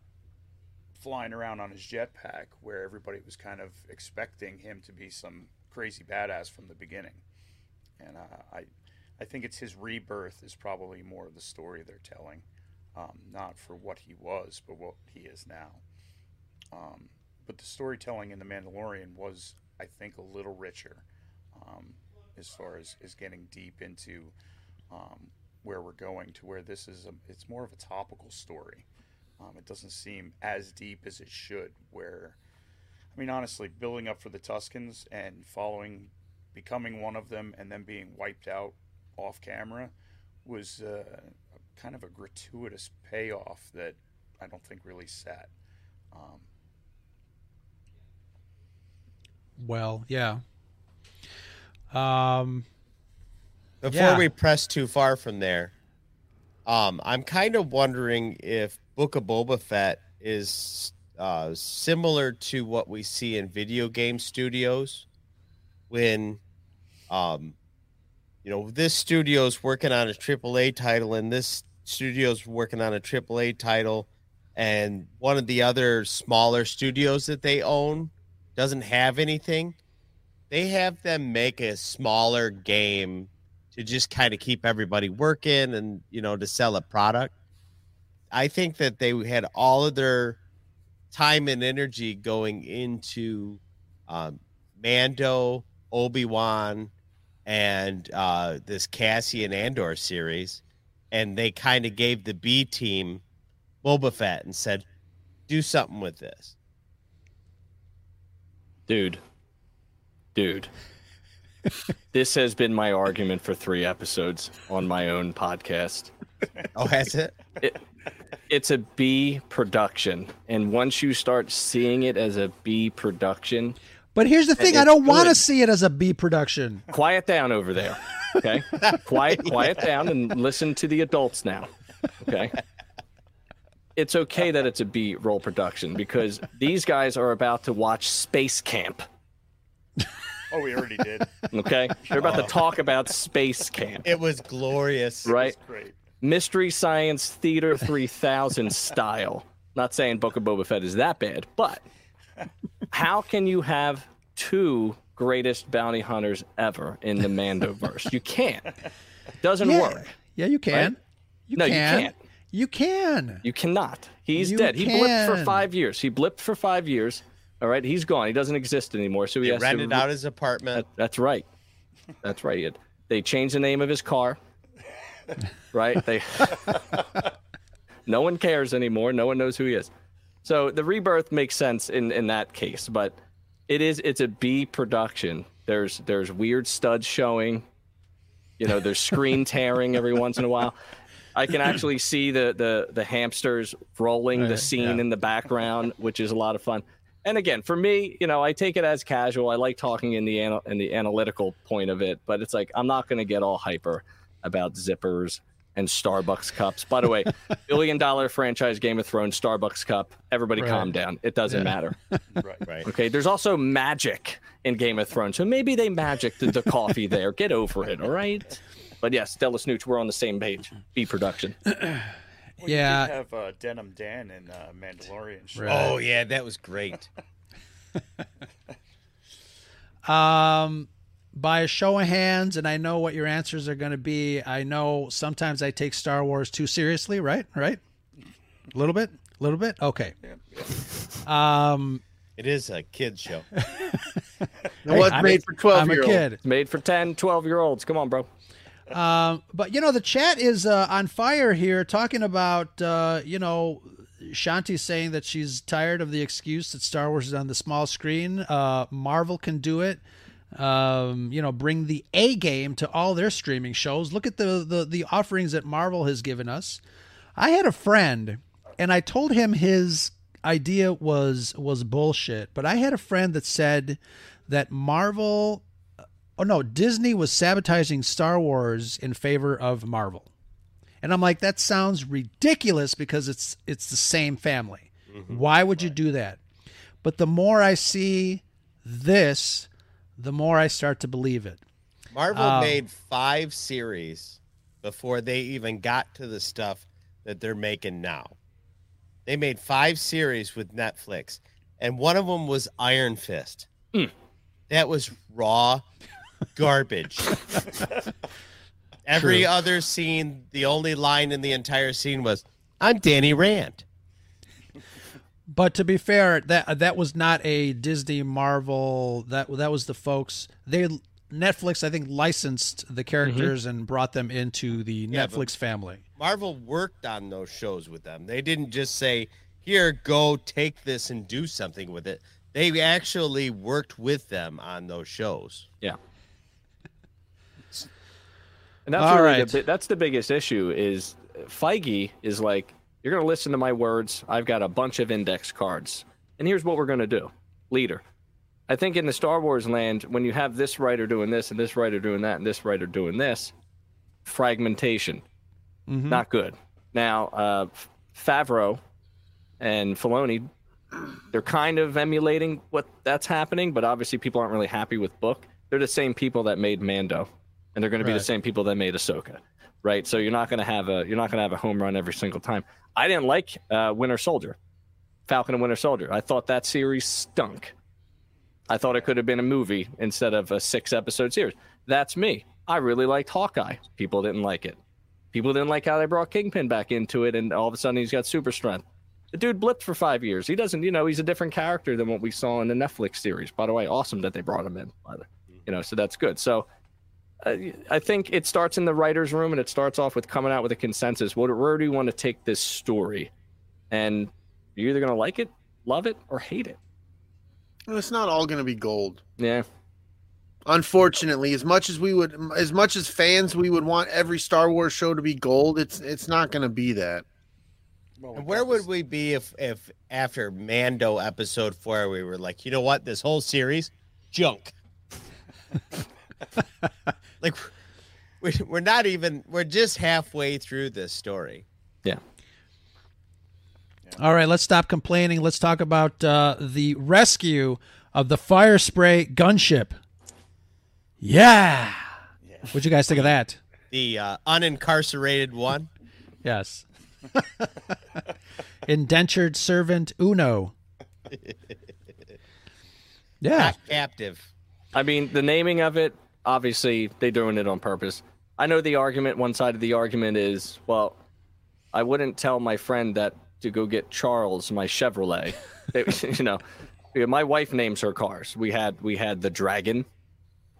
flying around on his jetpack where everybody was kind of expecting him to be some crazy badass from the beginning. And uh, I, I think it's his rebirth is probably more of the story they're telling, um, not for what he was, but what he is now. Um, but the storytelling in The Mandalorian was, I think, a little richer um, as far as, as getting deep into um, where we're going to where this is a, it's more of a topical story. Um, it doesn't seem as deep as it should. Where, I mean, honestly, building up for the Tuskens and following, becoming one of them, and then being wiped out off camera was uh, kind of a gratuitous payoff that I don't think really sat. Um, Well, yeah. Um, Before Yeah. we press too far from there, um, I'm kind of wondering if Book of Boba Fett is uh, similar to what we see in video game studios when, um, you know, this studio's working on a AAA title and this studio's working on a AAA title, and one of the other smaller studios that they own doesn't have anything, they have them make a smaller game to just kind of keep everybody working and you know to sell a product. I think that they had all of their time and energy going into um, Mando, Obi Wan, and uh, this Cassian Andor series, and they kind of gave the B team Boba Fett and said, "Do something with this." Dude. Dude. This has been my argument for three episodes on my own podcast. Oh, has it? It's a B production. And once you start seeing it as a B production, But here's the thing: I don't want to see it as a B production. quiet down over there. Okay? quiet quiet down and listen to the adults now. Okay? It's okay that it's a B roll production because these guys are about to watch Space Camp. Oh, we already did. Okay? They're about to oh. talk about Space Camp. It was glorious. Right? Great. Mystery Science Theater 3000 style. Not saying Book of Boba Fett is that bad, but how can you have two greatest bounty hunters ever in the Mandoverse? You can't. Doesn't yeah. work. Yeah, you can. Right? You No, you can. can't. You can. You cannot. He's You dead. He blipped for five years. He blipped for five years. All right, he's gone. He doesn't exist anymore. So he rented to out his apartment. That, that's right. That's right. It- They changed the name of his car. Right? They No one cares anymore. No one knows who he is. So the rebirth makes sense in in that case, but it is it's a B production. There's there's weird studs showing. You know, there's screen tearing every once in a while. I can actually see the the the hamsters rolling the scene yeah. in the background, which is a lot of fun. And again, for me, you know, I take it as casual. I like talking in the anal- in the analytical point of it, but it's like I'm not going to get all hyper about zippers and Starbucks cups. By the way, billion dollar franchise Game of Thrones Starbucks cup. Everybody Right. calm down. It doesn't matter. Right. Right. Okay, there's also magic in Game of Thrones, so maybe they magicked the, the coffee there. Get over it, all right? But yes, Stella Snooch, we're on the same page. B production. Well, you Yeah. did have uh, Denim Dan in uh, Mandalorian. show. Right. Oh yeah, that was great. Um, by a show of hands, and I know what your answers are going to be. I know sometimes I take Star Wars too seriously, right? Right? A little bit, a little bit. Okay. Um, It is a kids show. It was I'm made a- for 12 I'm a year olds. kid. It's made for 10, 12 year olds. Come on, bro. Um, but you know, the chat is uh, on fire here, talking about uh, you know, Shanti saying that she's tired of the excuse that Star Wars is on the small screen. Uh, Marvel can do it. Um, you know, bring the A game to all their streaming shows. Look at the, the the offerings that Marvel has given us. I had a friend, and I told him his idea was was bullshit. But I had a friend that said that Marvel oh no, Disney was sabotaging Star Wars in favor of Marvel. And I'm like, that sounds ridiculous because it's it's the same family. Why would you do that? But the more I see this, the more I start to believe it. Marvel Um, made five series before they even got to the stuff that they're making now. They made five series with Netflix, and one of them was Iron Fist. That was raw garbage. Every True. other scene, the only line in the entire scene was, I'm Danny Rand. But to be fair, that that was not a Disney Marvel. That that was the folks. They Netflix, I think, licensed the mm-hmm. characters and brought them into the Yeah, Netflix family. Marvel worked on those shows with them. They didn't just say, "Here, go take this and do something with it." They actually worked with them on those shows. Yeah. And that's All really right. the, that's the biggest issue is Feige is like, you're going to listen to my words. I've got a bunch of index cards. And here's what we're going to do. Leader. I think in the Star Wars land, when you have this writer doing this and this writer doing that and this writer doing this, fragmentation. Not good. Now, uh, Favreau and Filoni, they're kind of emulating what that's happening, but obviously people aren't really happy with book. They're the same people that made Mando, and they're going to be the same people that made Ahsoka. right? So you're not going to have a you're not going to have a home run every single time. I didn't like uh, Winter Soldier, Falcon and Winter Soldier. I thought that series stunk. I thought it could have been a movie instead of a six episode series. That's me. I really liked Hawkeye. People didn't like it. People didn't like how they brought Kingpin back into it, and all of a sudden he's got super strength. The dude blipped for five years. He doesn't, you know, he's a different character than what we saw in the Netflix series. By the way, awesome that they brought him in. By the, you know, so that's good. So Uh, I think it starts in the writers' room, and it starts off with coming out with a consensus. What, where do you want to take this story? And you're either going to like it, love it, or hate it. It's not all going to be gold. Yeah, Unfortunately, as much as we would, as much as fans, we would want every Star Wars show to be gold. It's it's not going to be that. And where would we be if if after Mando episode four we were like, you know what, this whole series, junk. like we we're not even we're just halfway through this story. yeah. All right, let's stop complaining. Let's talk about uh, the rescue of the fire spray gunship. Yeah. What'd you guys think of that? The uh, unincarcerated one. Yes. Indentured servant Uno. Yeah. not captive. I mean, the naming of it, obviously, they're doing it on purpose. I know the argument, one side of the argument is, well, I wouldn't tell my friend that to go get Charles, my Chevrolet. You know, my wife names her cars. We had we had the Dragon,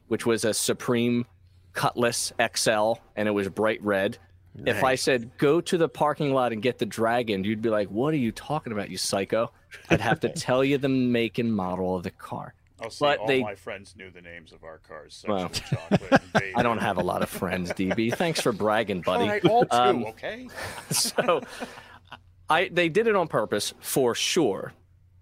which was a Supreme Cutlass XL, and it was bright red. If I said go to the parking lot and get the Dragon, you'd be like, "What are you talking about, you psycho?" I'd have to tell you the make and model of the car. I'll say but all they- my friends knew the names of our cars. Well, chocolate. and I don't have a lot of friends, DB. Thanks for bragging, buddy. All right, all two, Um, okay? so I they did it on purpose for sure,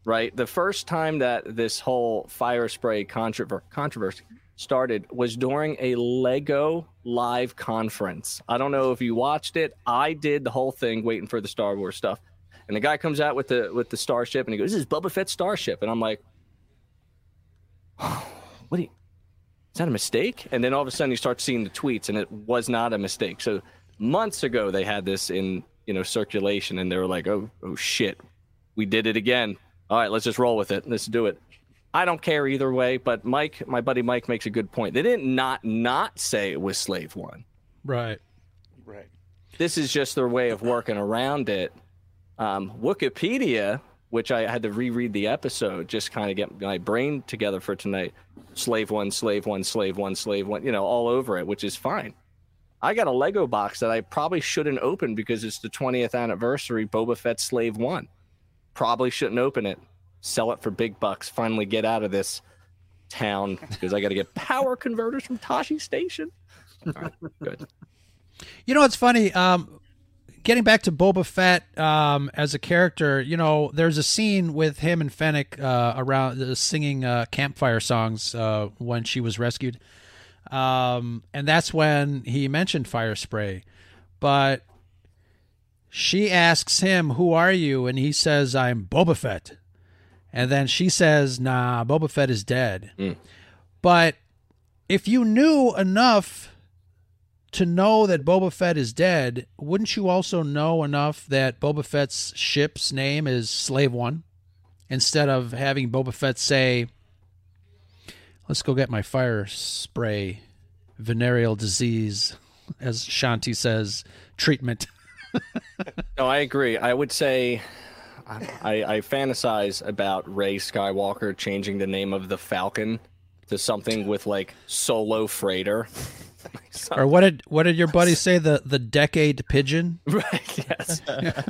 right? The first time that this whole fire spray controver- controversy started was during a Lego live conference. I don't know if you watched it. I did the whole thing waiting for the Star Wars stuff. And the guy comes out with the with the starship and he goes, "This is Boba Fett's starship." And I'm like, "What do you is that a mistake? And then all of a sudden you start seeing the tweets, and it was not a mistake. So months ago they had this in you know circulation, and they were like, "Oh, oh shit, we did it again. All right, let's just roll with it. Let's do it." I don't care either way, but Mike, my buddy Mike, makes a good point. They didn't not not say it was Slave One. Right. Right. This is just their way of working around it. Um, Wikipedia, which I had to reread the episode, just kind of get my brain together for tonight. Slave one, slave one, slave one, slave one, you know, all over it, which is fine. I got a Lego box that I probably shouldn't open because it's the 20th anniversary Boba Fett Slave One. Probably shouldn't open it. Sell it for big bucks. Finally get out of this town because I got to get power converters from Tosche Station. All right, good. You know what's funny? Um, getting back to Boba Fett um, as a character, you know, there's a scene with him and Fennec uh, around uh, singing uh, campfire songs uh, when she was rescued, um, and that's when he mentioned fire spray. But she asks him, "Who are you?" and he says, "I'm Boba Fett." And then she says, "Nah, Boba Fett is dead." But if you knew enough to know that Boba Fett is dead, wouldn't you also know enough that Boba Fett's ship's name is Slave One? Instead of having Boba Fett say, Let's go get my fire spray, venereal disease, as Shanti says, treatment. No, I agree. I would say I, I fantasize about Rey Skywalker changing the name of the Falcon to something with like Solo Freighter. Or what did what did your buddy say? The the decade pigeon? right, yes.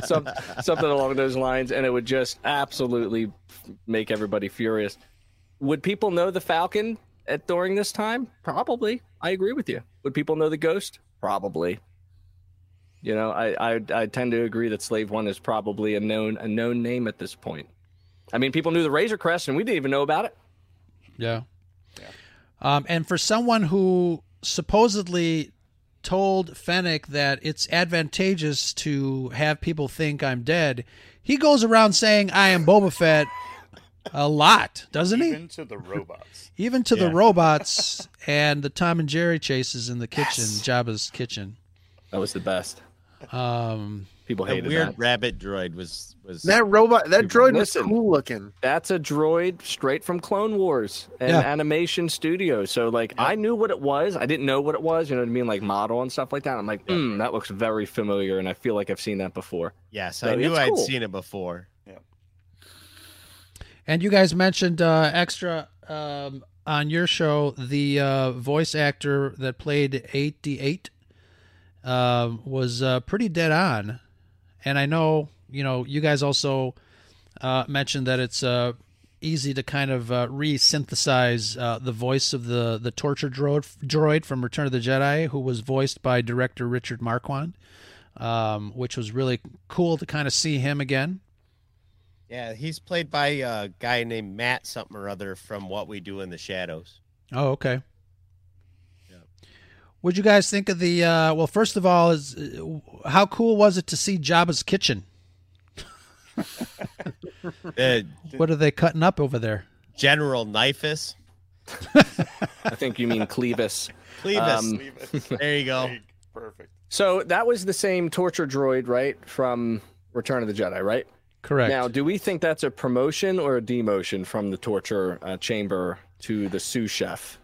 Some, something along those lines. And it would just absolutely make everybody furious. Would people know the Falcon at during this time? Probably. I agree with you. Would people know the Ghost? Probably. You know, I, I I tend to agree that Slave One is probably a known a known name at this point. I mean, people knew the Razor Crest, and we didn't even know about it. Yeah. Um, and for someone who supposedly told Fennec that it's advantageous to have people think I'm dead, he goes around saying I am Boba Fett a lot, doesn't he? Even to the robots. Even to the robots and the Tom and Jerry chases in the kitchen, Jabba's kitchen. That was the best. Um, People The hated weird that. rabbit droid was was That robot, that droid was Listen. cool looking. That's a droid straight from Clone Wars and Yeah. Animation Studio. So like I knew what it was. I didn't know what it was. You know what I mean? Like model and stuff like that. I'm like, hmm, that looks very familiar, and I feel like I've seen that before. yes, So I knew I'd cool. seen it before. and you guys mentioned uh, extra um, on your show the uh, voice actor that played 88 um, was uh, pretty dead on. And I know, you know, you guys also uh, mentioned that it's uh, easy to kind of uh, re-synthesize uh, the voice of the the torture droid droid from Return of the Jedi, who was voiced by director Richard Marquand, um, which was really cool to kind of see him again. Yeah, he's played by a guy named Matt something or other from What We Do in the Shadows. Oh, okay. What'd you guys think of the? Uh, well, first of all, is uh, how cool was it to see Jabba's kitchen? Uh, What are they cutting up over there? General Knifus. I think you mean Clevis. Clevis. Um, Leave there you go. Perfect. So that was the same torture droid, right, from Return of the Jedi, right? Correct. Now, do we think that's a promotion or a demotion from the torture uh, chamber to the sous chef?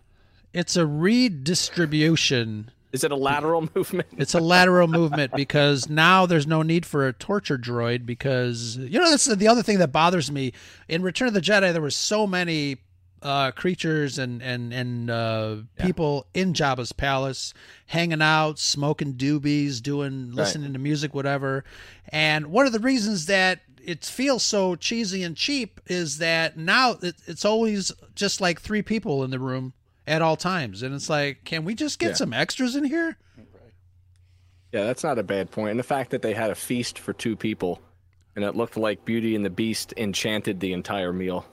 It's a redistribution. Is it a lateral movement? It's a lateral movement because now there's no need for a torture droid because you know that's the other thing that bothers me. In Return of the Jedi, there were so many uh, creatures and and and uh, people in Jabba's palace, hanging out, smoking doobies, doing listening to music, whatever. And one of the reasons that it feels so cheesy and cheap is that now it, it's always just like three people in the room at all times, and it's like, can we just get Yeah. some extras in here? Yeah, that's not a bad point. And the fact that they had a feast for two people and it looked like Beauty and the Beast enchanted the entire meal.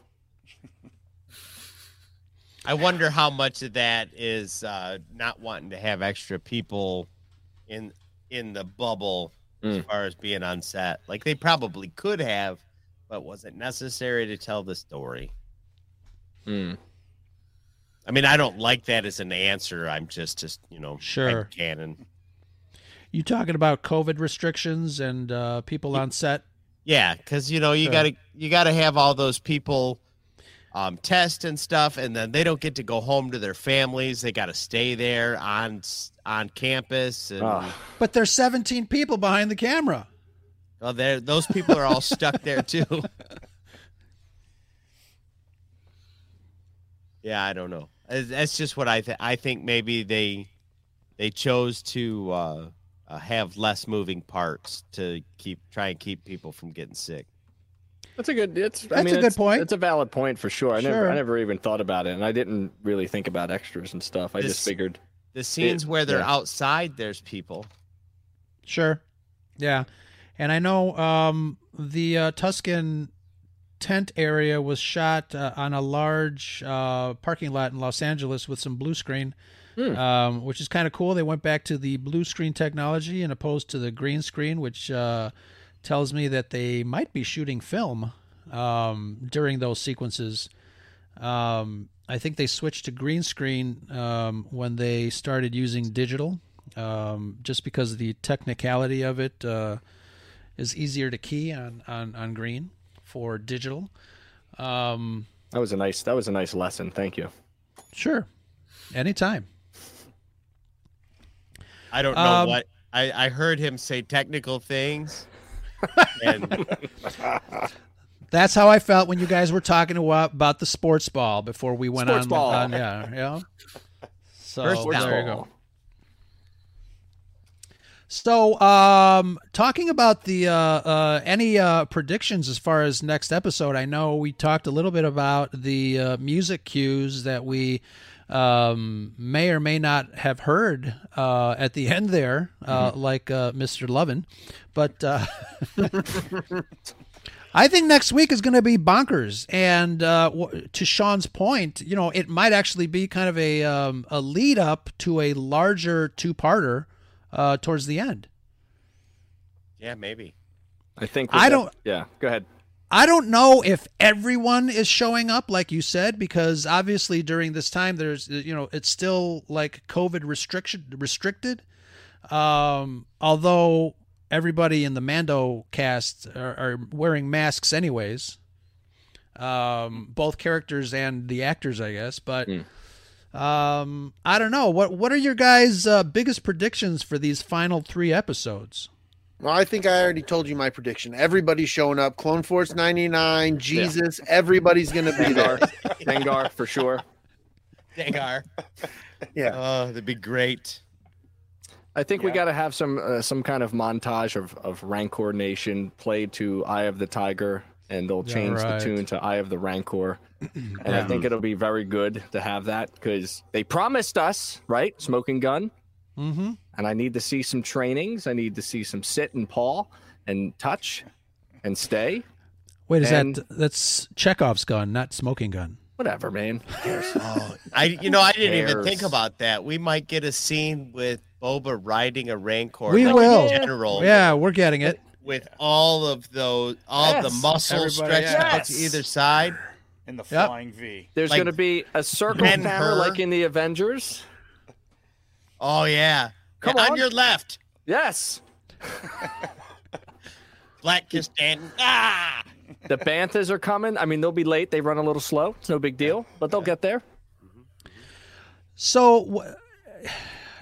I wonder how much of that is uh, not wanting to have extra people in in the bubble as Mm. far as being on set. Like they probably could have, but was it necessary to tell the story? Mm. I mean, I don't like that as an answer. I'm just, just you know, Sure. canon. You talking about COVID restrictions and uh, people on set? Yeah, because you know you Sure. gotta you gotta have all those people um, test and stuff, and then they don't get to go home to their families. They got to stay there on on campus, and Ah. But there's 17 people behind the camera. well, they're- those people are all stuck there too. yeah, I don't know. That's just what I think. I think maybe they they chose to uh, uh, have less moving parts to keep try and keep people from getting sick. That's a good. It's. I That's mean, a good point. It's a valid point for sure. I never. Sure. I never even thought about it, and I didn't really think about extras and stuff. I This- just figured. The scenes where they're yeah. outside, there's people. Sure. Yeah. And I know um, the uh, Tusken tent area was shot uh, on a large uh, parking lot in Los Angeles with some blue screen, Hmm. um, which is kind of cool. They went back to the blue screen technology and opposed to the green screen, which uh, tells me that they might be shooting film um, during those sequences. Um, I think they switched to green screen um, when they started using digital, um, just because the technicality of it uh, is easier to key on, on, on green for digital. Um, That was a nice. That was a nice lesson. Thank you. sure, anytime. I don't know Um, what I, I heard him say technical things. and That's how I felt when you guys were talking about, about the sports ball before we went Sports on. ball. on yeah, yeah. So First there down. you go. So, um, talking about the uh, uh, any uh, predictions as far as next episode, I know we talked a little bit about the uh, music cues that we um, may or may not have heard uh, at the end there, uh, like uh, Mr. Lovin, but. Uh, I think next week is going to be bonkers, and uh, to Sean's point, you know, it might actually be kind of a um, a lead up to a larger two parter uh, towards the end. yeah, maybe. I think. I that- don't- Yeah. Go ahead. I don't know if everyone is showing up, like you said, because obviously during this time, there's you know it's still like COVID restriction restricted. Um, although everybody in the Mando cast are, are wearing masks anyways. Um, both characters and the actors, I guess. But um, I don't know. What What are your guys' uh, biggest predictions for these final three episodes? Well, I think I already told you my prediction. Everybody's showing up. Clone Force 99, Jesus, everybody's going to be there. Dengar for sure. Dengar. Yeah. Oh, that'd be great. I think we got to have some uh, some kind of montage of of Rancor Nation played to Eye of the Tiger, and they'll Yeah, change right. the tune to Eye of the Rancor. and I think it'll be very good to have that because they promised us, right? Smoking gun. Mm-hmm. And I need to see some trainings. I need to see some sit and paw and touch and stay. Wait, is And- that that's Chekhov's gun, not smoking gun? Whatever, man. Who cares? I, you know, I didn't even think about that. We might get a scene with Boba riding a Rancor. We like a will. General. Yeah, we're getting it. With all of those, all of the muscles Everybody, stretched yeah. out to either side. in the Yep. flying V. There's Like going to be a circle Ben like in the Avengers. Oh yeah. Come Yeah, on. on your left. Yes. Black Krrsantan. Ah! The Banthas are coming. I mean, they'll be late. They run a little slow. It's no big deal, but they'll get there. Mm-hmm. Mm-hmm. Mm-hmm. So w-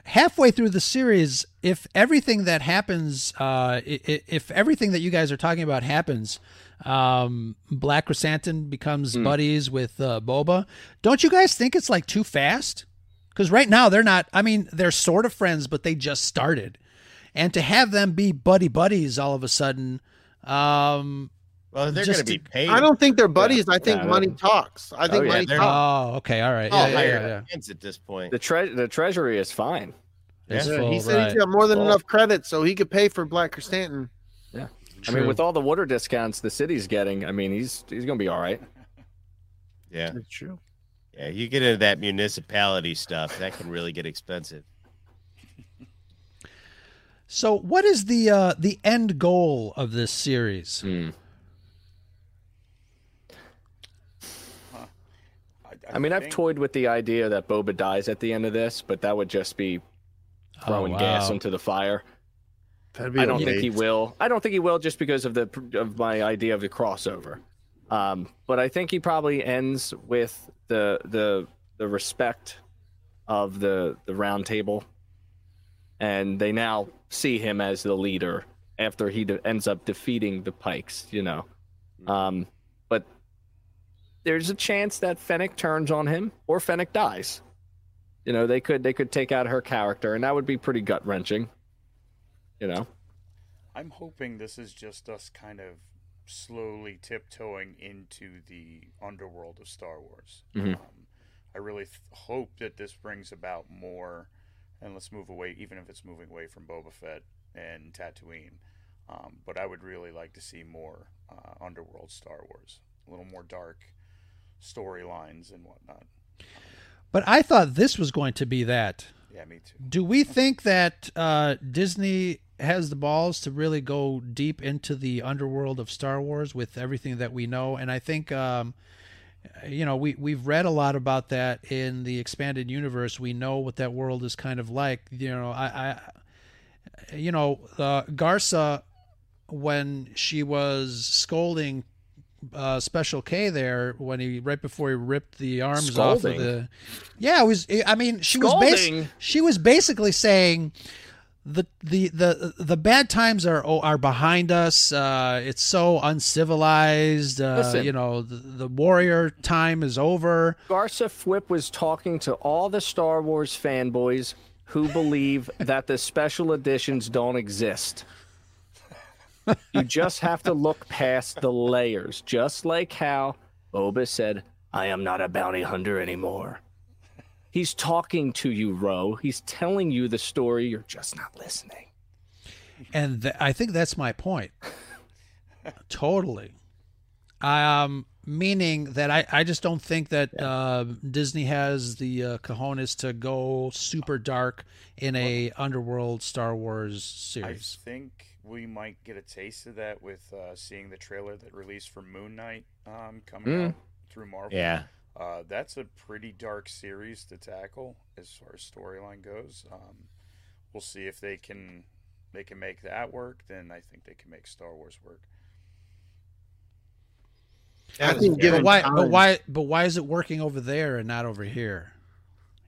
halfway through the series, if everything that happens, uh, if everything that you guys are talking about happens, um, Black Chrysanthemum becomes buddies with uh, Boba. Don't you guys think it's like too fast? Because right now they're not. I mean, they're sort of friends, but they just started, and to have them be buddy buddies all of a sudden, um, Well, they're going to be paid. I don't think they're buddies. I think Yeah, money talks. I think Oh, yeah, money talks. oh, okay, all right, Oh, yeah, yeah, higher yeah, yeah. at this point. The tre- the treasury is fine. Yeah, full, he said right. he's got more than Full. enough credit, so he could pay for Black Krrsantan. Yeah I mean, with all the water discounts the city's getting, I mean, he's he's going to be all right. Yeah, That's true. yeah. You get into that municipality stuff, that can really get expensive. So, what is the uh, the end goal of this series? Hmm. I, I mean, I've toyed with the idea that Boba dies at the end of this, but that would just be throwing Oh, gas into the fire. That'd be I don't a think he will. I don't think he will, just because of the of my idea of the crossover. Um, but I think he probably ends with the the the respect of the the round table, and they now see him as the leader after he de- ends up defeating the Pikes. You know, um, but there's a chance that Fennec turns on him or Fennec dies. You know, they could they could take out her character, and that would be pretty gut wrenching. You know. I'm hoping this is just us kind of slowly tiptoeing into the underworld of Star Wars. Mhm. Um, I really th- hope that this brings about more, and let's move away, even if it's moving away from Boba Fett and Tatooine. Um, but I would really like to see more uh, underworld Star Wars, a little more dark storylines and whatnot. But I thought this was going to be that. Yeah, me too. Do we think that uh, Disney has the balls to really go deep into the underworld of Star Wars with everything that we know? And I think, um, you know, we we've read a lot about that in the expanded universe. We know what that world is kind of like. You know, I, I you know, uh, Garsa when she was scolding uh, Special K there when he right before he ripped the arms off of the. Yeah, it was. I mean, she was Scolding? bas- she was basically saying the the the the bad times are oh, are behind us. Uh, it's so uncivilized. Uh, Listen. you know, the, the warrior time is over. Garsa Fwip was talking to all the Star Wars fanboys who believe that the special editions don't exist. You just have to look past the layers, just like how Boba said, I am not a bounty hunter anymore. He's talking to you, Ro. He's telling you the story. You're just not listening. and th- I think that's my point. totally. Um, meaning that I, I just don't think that uh, Disney has the uh, cojones to go super dark in a underworld Star Wars series. I think we might get a taste of that with uh, seeing the trailer that released for Moon Knight um, coming Mm. out through Marvel. Yeah. Uh, that's a pretty dark series to tackle as far as storyline goes. Um, we'll see if they can they can make that work. Then I think they can make Star Wars work. I was think very- given But why? time- But why? But why is it working over there and not over here?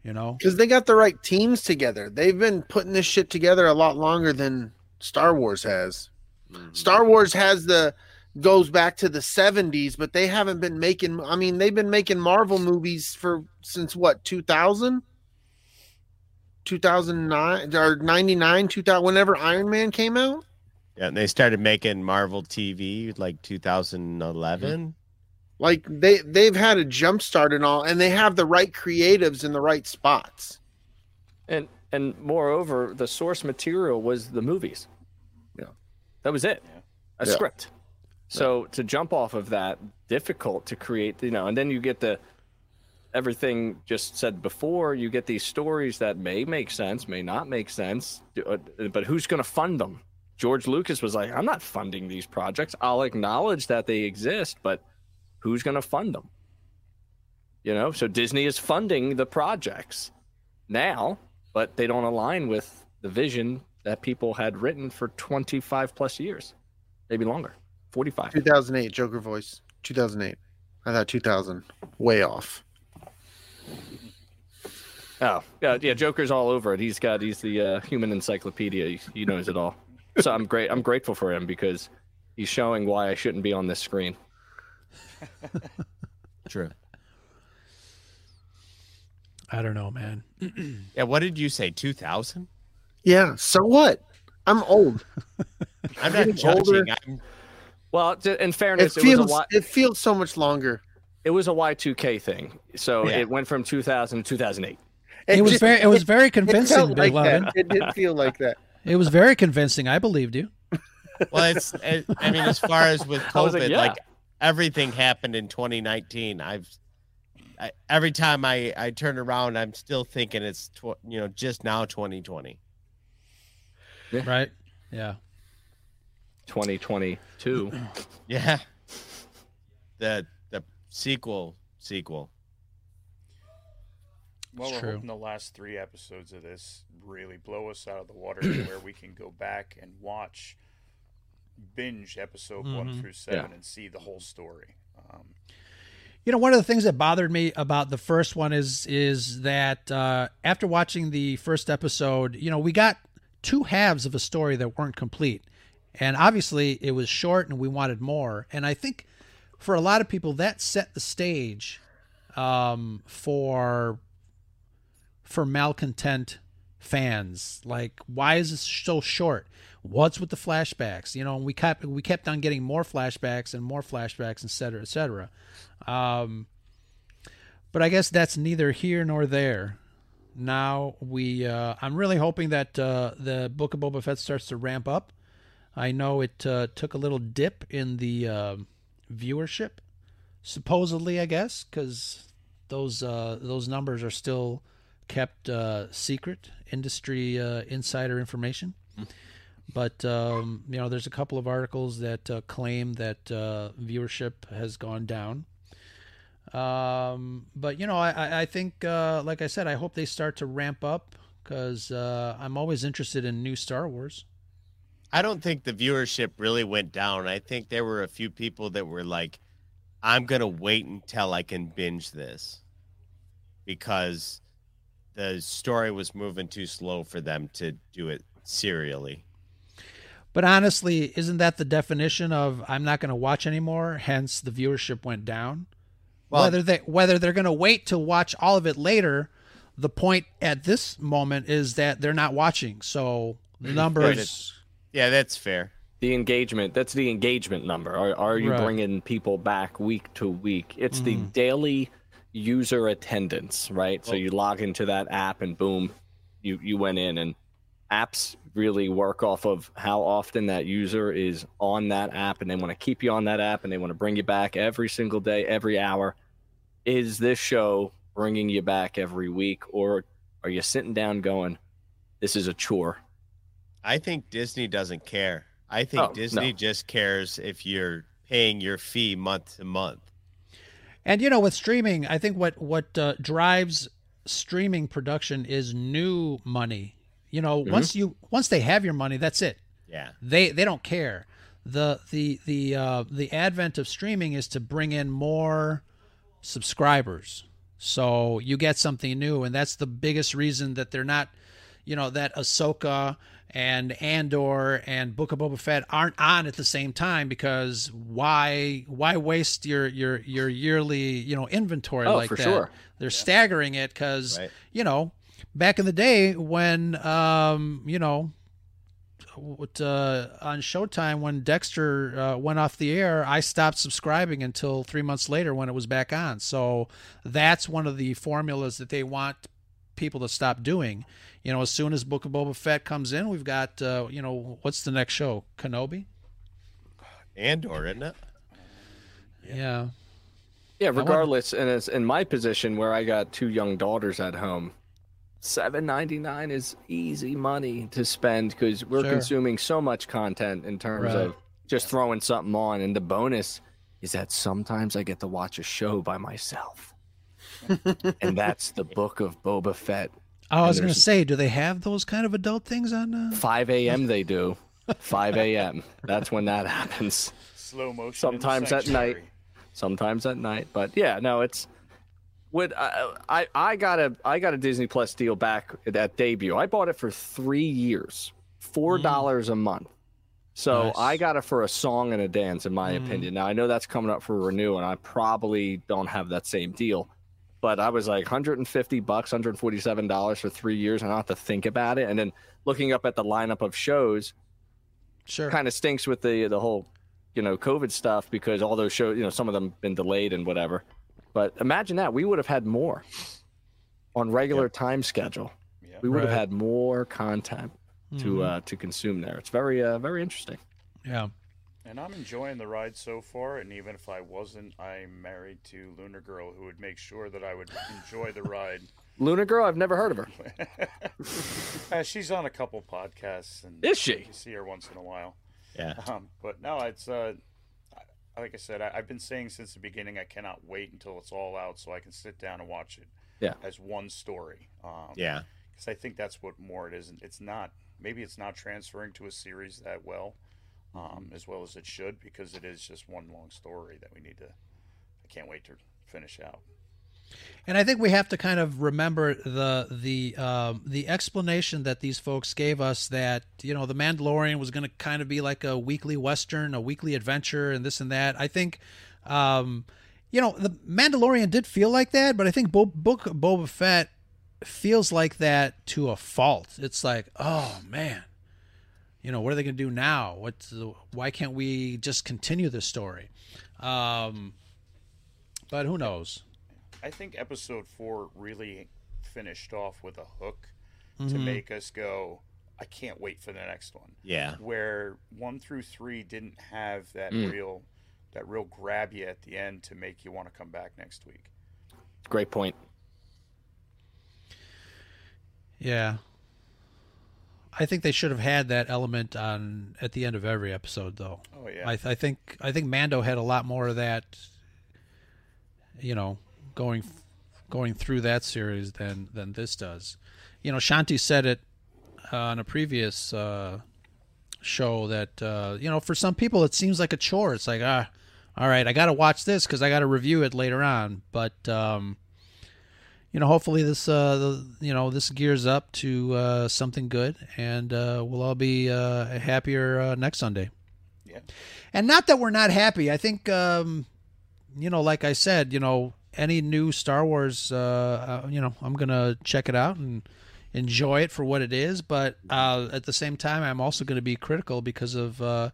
You know. because they got the right teams together. They've been putting this shit together a lot longer than Star Wars has. Mhm. Star Wars has the goes back to the 70s, but they haven't been making I mean, they've been making Marvel movies for since what, 2000? 2009 or 99, 2000 whenever Iron Man came out? Yeah, and they started making Marvel TV like 2011. Like they they've had a jump start and all and they have the right creatives in the right spots. And and moreover, the source material was the movies. Yeah. That was it. Yeah. A Yeah. script. So to jump off of that, difficult to create, you know, and then you get the everything just said before, you get these stories that may make sense, may not make sense, uh, but who's going to fund them? George Lucas was like, I'm not funding these projects. I'll acknowledge that they exist, but who's going to fund them? You know, so Disney is funding the projects now, but they don't align with the vision that people had written for 25 plus years, maybe longer, 45. 2008 Joker voice. 2008. I thought 2000. Way off. Oh, yeah, yeah. Joker's all over it. He's got he's the uh, human encyclopedia. He, he knows it all. So I'm great. I'm grateful for him because he's showing why I shouldn't be on this screen. True. I don't know, man. Yeah, what did you say? 2000? Yeah, so what? I'm old. I'm not getting judging. I'm, Well, in fairness, it, feels was a Y, it feels so much longer. it was a Y2K thing. So Yeah. it went from 2000 to 2008. It was just- very. It was very it convincing, felt Big like Levin. that. It did feel like that. It was very convincing. I believed you. well, it's. It, I mean, as far as with COVID, like, like, everything happened in 2019. I've. I, every time I I turn around, I'm still thinking it's tw- you know just now 2020. Right. Yeah. 2022. Yeah. The the sequel sequel. Well, It's we're true. hoping the last three episodes of this really blow us out of the water to where we can go back and watch, binge episode one Mhm. through seven Yeah. and see the whole story. Um, You know, one of the things that bothered me about the first one is is that uh, after watching the first episode, you know, we got two halves of a story that weren't complete, and obviously it was short, and we wanted more. And I think for a lot of people, that set the stage um, for for malcontent fans. Like, why is this so short? What's with the flashbacks? You know, we kept we kept on getting more flashbacks and more flashbacks, et cetera, et cetera. Um, but I guess that's neither here nor there. Now we, uh, I'm really hoping that uh, the Book of Boba Fett starts to ramp up. I know it uh, took a little dip in the um viewership, supposedly, I guess, because those uh, those numbers are still kept uh, secret, industry uh, insider information. But um, you know, there's a couple of articles that uh, claim that uh, viewership has gone down. Um, but you know, I, I- think, uh, like I said, I hope they start to ramp up because uh, I'm always interested in new Star Wars. I don't think the viewership really went down. I think there were a few people that were like, I'm to wait until I can binge this because the story was moving too slow for them to do it serially. But honestly, isn't that the definition of I'm not going to watch anymore? Hence, the viewership went down. Well- whether they whether they're going to wait to watch all of it later, the point at this moment is that they're not watching. So the numbers. Yeah, that's fair. the engagement that's the engagement number are, are you Right. bringing people back week to week it's the mm-hmm. daily user attendance right so you log into that app and boom you you went in and apps really work off of how often that user is on that app and they want to keep you on that app and they want to bring you back every single day every hour is this show bringing you back every week or are you sitting down going this is a chore I think Disney doesn't care. I think Oh, Disney no. just cares if you're paying your fee month to month. And you know, with streaming, I think what what uh, drives streaming production is new money. You know, once you once they have your money, that's it. Yeah. They they don't care. The the the uh, the advent of streaming is to bring in more subscribers. So you get something new, and that's the biggest reason that they're not, you know, that Ahsoka and Andor and Book of Boba Fett aren't on at the same time because why why waste your your your yearly you know inventory Oh, like for that? sure. They're staggering it because Right. you know back in the day when um you know what, uh, on Showtime when Dexter uh, went off the air, I stopped subscribing until three months later when it was back on. So that's one of the formulas that they want people to stop doing. You know, as soon as Book of Boba Fett comes in, we've got uh, you know what's the next show? Kenobi. Andor, isn't it? Yeah. Yeah, regardless, and it's in my position where I got two young daughters at home, seven ninety nine is easy money to spend because we're Sure. consuming so much content in terms Right. of just throwing something on. And the bonus is that sometimes I get to watch a show by myself, and that's the Book of Boba Fett. Oh, I was going to say, do they have those kind of adult things on? Uh... Five a.m. they do. Five a.m. That's when that happens. Slow motion. Sometimes at night. sometimes at night. But yeah, no, it's what I, uh, I I got a I got a Disney Plus deal back at debut. I bought it for three years, four mm. dollars a month. So Nice. I got it for a song and a dance, in my mm. opinion. Now I know that's coming up for renew, and I probably don't have that same deal. But I was like 150 bucks, 147 dollars for three years, and I don't have to think about it. And then looking up at the lineup of shows, Sure. kind of stinks with the the whole you know covid stuff because all those shows you know some of them been delayed and whatever but imagine that we would have had more on regular time schedule Yep. we would have had more content to uh to consume there it's very uh very interesting Yeah. And I'm enjoying the ride so far. And even if I wasn't, I'm married to Lunar Girl, who would make sure that I would enjoy the ride. Lunar girl i've never heard of her Uh, she's on a couple podcasts, and Is she? You see her once in a while. Yeah. Um, but no, it's uh, I- like I said, I, I've been saying since the beginning, I cannot wait until it's all out so I can sit down and watch it. Yeah. As one story. Um, Yeah. Because I think that's what more it is. And It's not. Maybe it's not transferring to a series that well, um, as well as it should, because it is just one long story that we need to. I can't wait to finish out. And I think we have to kind of remember the the um, the explanation that these folks gave us that you know the Mandalorian was going to kind of be like a weekly western, a weekly adventure, and this and that. I think, um, you know, the Mandalorian did feel like that, but I think Bo- Book Boba Fett feels like that to a fault. It's like, oh man, you know, what are they going to do now? What's the, why can't we just continue this story? Um, but who knows? I think episode four really finished off with a hook to Mm-hmm. make us go, I can't wait for the next one. Yeah. Where one through three didn't have that Mm. real that real grab you at the end to make you want to come back next week. great point Yeah. I think they should have had that element on at the end of every episode, though. Oh yeah. I, I think I think Mando had a lot more of that. You know, going going through that series than than this does. You know, Shanti said it uh, on a previous uh, show that uh, you know for some people it seems like a chore. It's like ah, all right, I got to watch this because I got to review it later on. But um, you know, hopefully this uh, the, you know this gears up to uh, something good, and uh, we'll all be uh, happier uh, next Sunday. yeah. And not that we're not happy. I think, um, you know, like I said, you know, any new Star Wars, uh, uh, you know, I'm gonna check it out and enjoy it for what it is. But uh, at the same time, I'm also going to be critical because of uh,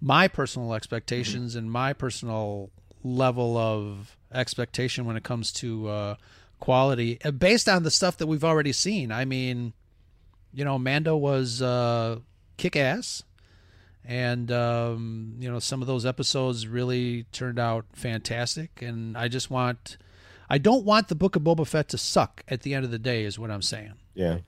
my personal expectations and my personal level of expectation when it comes to uh, quality, uh, based on the stuff that we've already seen. I mean, you know, Mando was uh, kick ass and um, you know some of those episodes really turned out fantastic and i just want i don't want the book of boba fett to suck at the end of the day is what i'm saying Yeah.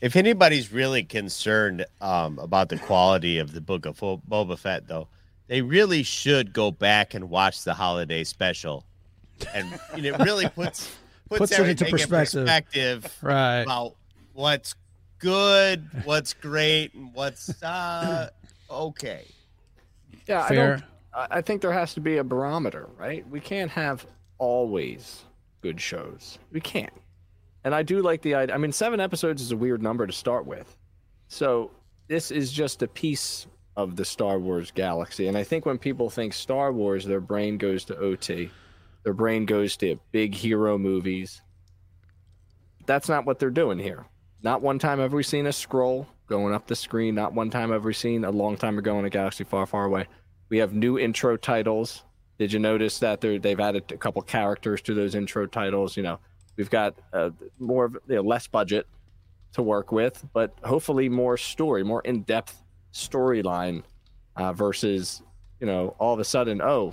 If anybody's really concerned um, about the quality of the book of Bo- Boba Fett, though, they really should go back and watch the holiday special, and you know, it really puts puts, Puts it into everything in perspective. perspective right about what's good, what's great, and what's uh okay. Yeah, I don't. I I think there has to be a barometer, right? We can't have always good shows. We can't. And I do like the idea. I mean, seven episodes is a weird number to start with. So this is just a piece of the Star Wars galaxy. And I think when people think Star Wars, their brain goes to OT. Their brain goes to big hero movies. That's not what they're doing here. Not one time have we seen a scroll going up the screen. Not one time have we seen a long time ago in a galaxy far, far away. We have new intro titles. Did you notice that they've added a couple characters to those intro titles? You know, we've got uh, more of you know, less budget to work with, but hopefully more story, more in depth storyline uh, versus you know all of a sudden, oh,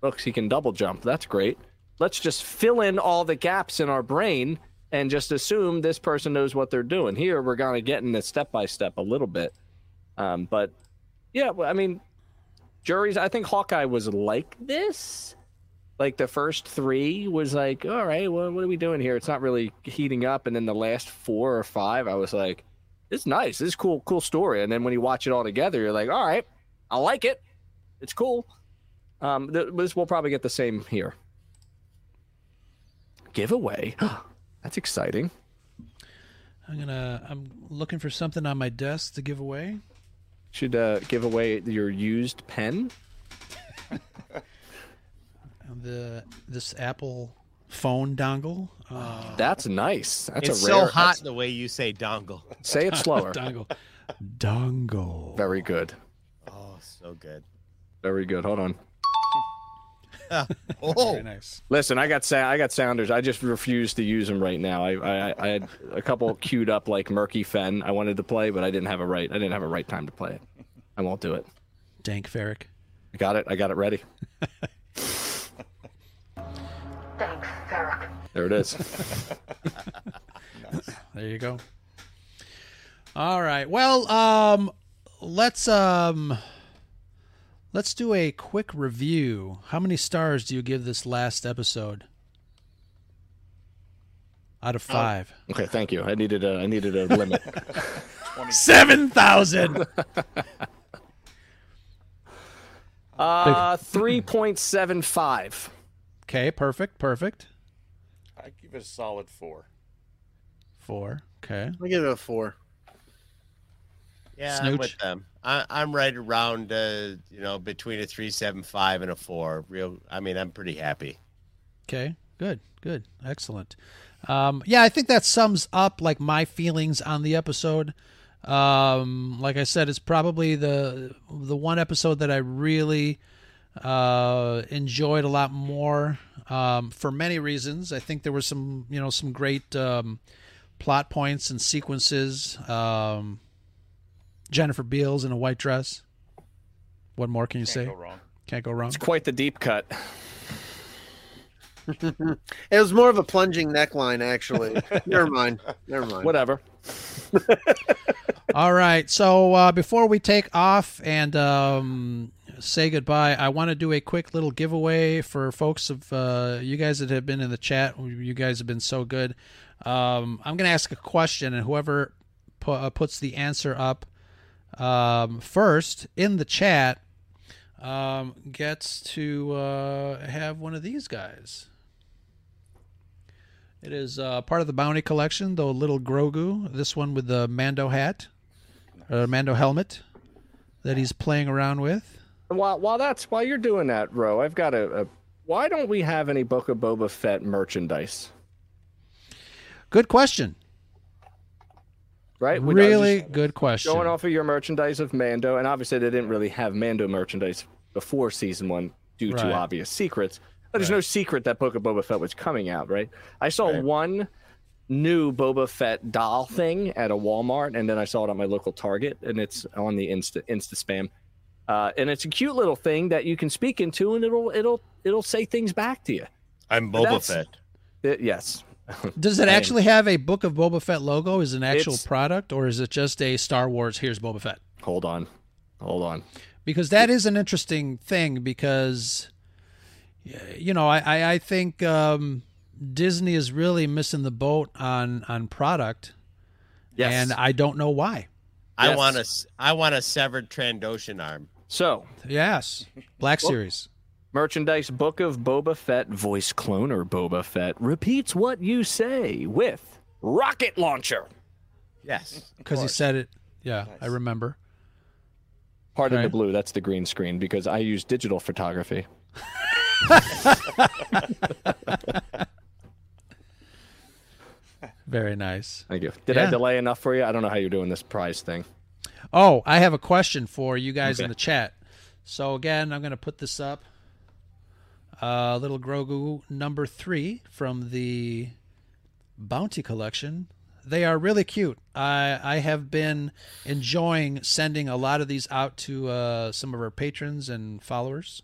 looks he can double jump. That's great. Let's just fill in all the gaps in our brain and just assume this person knows what they're doing. Here, we're going to get in it step by step a little bit. Um, but yeah, I mean, juries, I think Hawkeye was like this. Like the first three was like, all right, well, what are we doing here? It's not really heating up. And then the last four or five, I was like, it's nice. This is cool, cool story. And then when you watch it all together, you're like, all right, I like it. It's cool. Um, th- this will probably get the same here. Giveaway. That's exciting. I'm gonna. I'm looking for something on my desk to give away. Should uh, give away your used pen. The this Apple phone dongle. Uh, That's nice. That's it's a so hot that's- the way you say dongle. Say it slower. dongle. Dongle. Very good. Oh, so good. Very good. Hold on. Oh, Very nice. Listen, I got sa- I got sounders. I just refuse to use them right now. I, I I had a couple queued up like Murky Fen. I wanted to play, but I didn't have a right. I didn't have a right time to play it. I won't do it. Dank Farrik. I got it. I got it ready. Thanks, Sarah. There it is. There you go. All right. Well, um, let's um, let's do a quick review. How many stars do you give this last episode? Out of five. Okay, thank you. I needed a I needed a limit. Seven thousand. Uh, three point seven five. okay. Perfect. Perfect. I give it a solid four. Four. Okay. I give it a four. yeah, I'm with them. I, I'm right around, uh, you know, between a three seven five and a four. Real, I mean, I'm pretty happy. Okay, good, good, excellent. Um, yeah, I think that sums up like my feelings on the episode. Um, like I said, it's probably the the one episode that I really uh, enjoyed a lot more um, for many reasons. I think there were some you know some great um, plot points and sequences. Um, Jennifer Beals in a white dress. What more can you Can't say? go wrong. Can't go wrong. It's quite the deep cut. It was more of a plunging neckline, actually. Never mind. Never mind. Whatever. All right. So uh, before we take off and um, say goodbye, I want to do a quick little giveaway for folks of uh, you guys that have been in the chat. You guys have been so good. Um, I'm going to ask a question, and whoever pu- uh, puts the answer up um, first in the chat um, gets to uh, have one of these guys. It is uh, part of the bounty collection, the little Grogu. This one with the Mando hat, uh, Mando helmet that he's playing around with. While while that's while you're doing that, Ro, I've got a, a. Why don't we have any Book of Boba Fett merchandise? Good question. Right? We- Really just good question. Going off of your merchandise of Mando, and obviously they didn't really have Mando merchandise before season one due Right. to obvious secrets. But there's no secret that Book of Boba Fett was coming out, right? I saw one new Boba Fett doll thing at a Walmart, and then I saw it on my local Target, and it's on the Insta Insta spam. Uh, and it's a cute little thing that you can speak into, and it'll it'll it'll say things back to you. I'm Boba that's- Fett. It- yes, Does it actually have a Book of Boba Fett logo? Is it an actual It's- product, or is it just a Star Wars? Here's Boba Fett. hold on, hold on. because that is an interesting thing because you know I, I, I think um, Disney is really missing the boat on on product Yes. and I don't know why. I Yes. want a s- I want a severed Trandoshan arm. So, Yes, Black Series. Merchandise book of Boba Fett, voice cloner Boba Fett repeats what you say with rocket launcher. Yes. because he said it. Yeah, I remember. Pardon the Right. blue, that's the green screen because I use digital photography. Very nice. Thank you. Did Yeah. I delay enough for you? I don't know how you're doing this prize thing. Oh, I have a question for you guys in the chat. So again, I'm going to put this up. Uh, little Grogu number three from the Bounty Collection. They are really cute. I I have been enjoying sending a lot of these out to uh, some of our patrons and followers.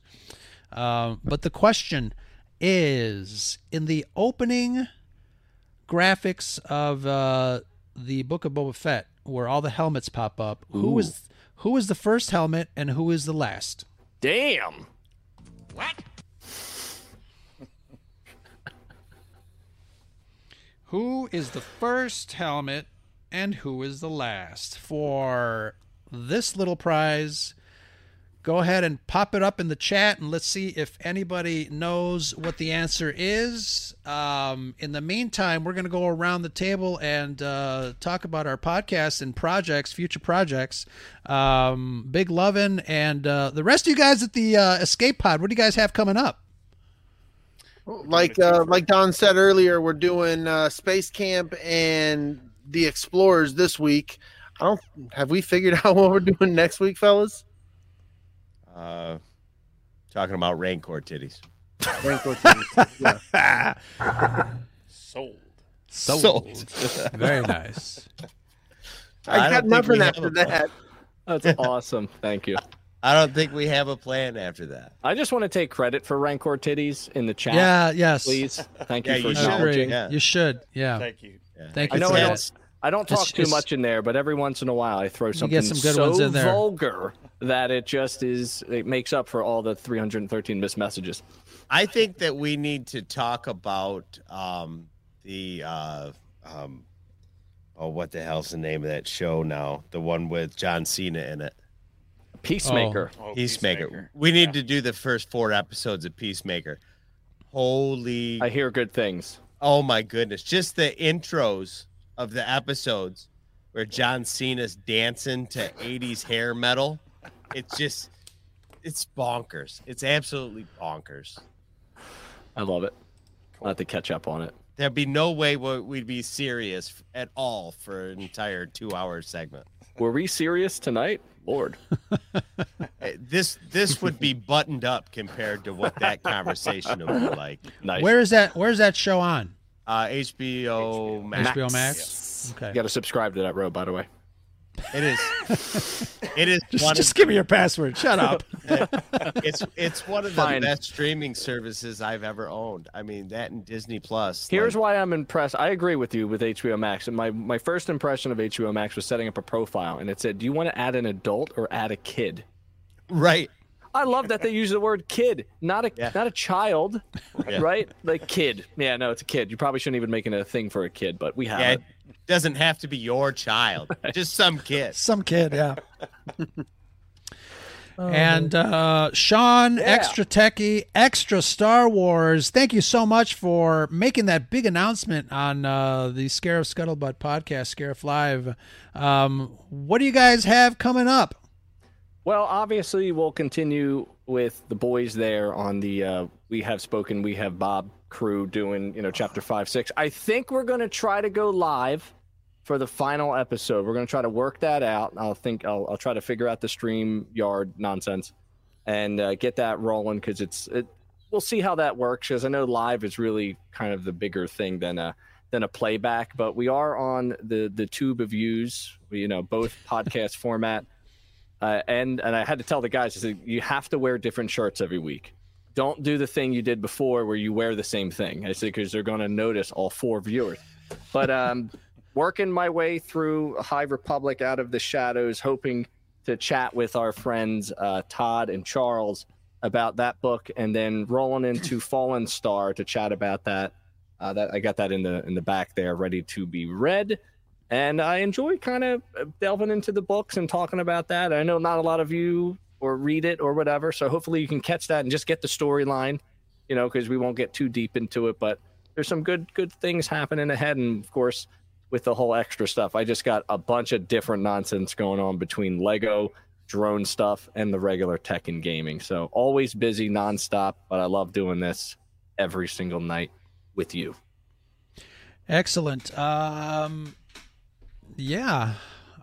Um, but the question is, in the opening graphics of uh, the Book of Boba Fett, where all the helmets pop up, who is who is the first helmet and who is the last? Damn. Who is the first helmet and who is the last? For this little prize, go ahead and pop it up in the chat and let's see if anybody knows what the answer is. Um, in the meantime, we're going to go around the table and uh, talk about our podcasts and projects, future projects. Um, Big Lovin' and uh, the rest of you guys at the uh, Escape Pod, what do you guys have coming up? Like uh, like Don said earlier, we're doing uh, Space Camp and the Explorers this week. I don't have we figured out what we're doing next week, fellas. Uh, talking about Rancor titties. Rancor titties. Yeah. Sold. Sold. Very nice. I I, got nothing we have after a plan. that. That's awesome. Thank you. I don't think we have a plan after that. I just want to take credit for Rancor titties in the chat. Yeah, yes. Please. Thank you for you should. Acknowledging. Yeah. You should. Yeah. Thank you. Thank I you know I don't. I don't It's- talk too it's- much in there, but every once in a while I throw something get some good so ones in there. vulgar that it just is. It makes up for all the 313 missed messages. I think that we need to talk about um, the uh, um, oh, what the hell's the name of that show now? The one with John Cena in it. Peacemaker. Oh, oh Peacemaker. We need to do the first four episodes of Peacemaker. Holy, I hear good things. oh my goodness! Just the intros of the episodes where John Cena's dancing to '80s hair metal. It's just, it's bonkers. It's absolutely bonkers. I love it. I'll have to catch up on it. There'd be no way we'd be serious at all for an entire two-hour segment. Were we serious tonight? Lord. This this would be buttoned up compared to what that conversation would be like. Nice. Where is that? Where's that show on? Uh, HBO Max. HBO Max. Okay. You got to subscribe to that road, by the way. It is. It is Just, one. just give me your password. Shut up. It's it's one of the best streaming services I've ever owned. I mean that and Disney Plus. Here's like, why I'm impressed. I agree with you with HBO Max. And my, my first impression of HBO Max was setting up a profile, and it said, Do you want to add an adult or add a kid? right. I love that they use the word kid, not a Yeah. not a child, Yeah. right? Like kid. Yeah, no, it's a kid. You probably shouldn't even make it a thing for a kid, but we have Yeah, it. it doesn't have to be your child. Just some kid. Some kid, yeah. and uh, Sean, extra techie, extra Star Wars. Thank you so much for making that big announcement on uh, the Scarif Scuttlebutt podcast, Scare Live. Um, what do you guys have coming up? Well, obviously, we'll continue with the boys there on the uh, We Have Spoken, We Have Bob crew doing, you know, chapter five, six. I think we're going to try to go live for the final episode. We're going to try to work that out. I'll think I'll, I'll try to figure out the stream yard nonsense and uh, get that rolling because it's, it, we'll see how that works because I know live is really kind of the bigger thing than a, than a playback, but we are on the, the tube of views, you know, both podcast format. Uh, and and I had to tell the guys, I said, you have to wear different shirts every week. Don't do the thing you did before where you wear the same thing. I said because they're going to notice all four viewers. But um, working my way through High Republic out of the shadows, hoping to chat with our friends uh, Todd and Charles about that book, and then rolling into Fallen Star to chat about that. Uh, that I got that in the in the back there, ready to be read. And I enjoy kind of delving into the books and talking about that. I know not a lot of you or read it or whatever, so hopefully you can catch that and just get the storyline, you know, because we won't get too deep into it. But there's some good good things happening ahead, and of course with the whole extra stuff, I just got a bunch of different nonsense going on between Lego drone stuff and the regular tech and gaming. So always busy nonstop, but I love doing this every single night with you. Excellent. Um, yeah,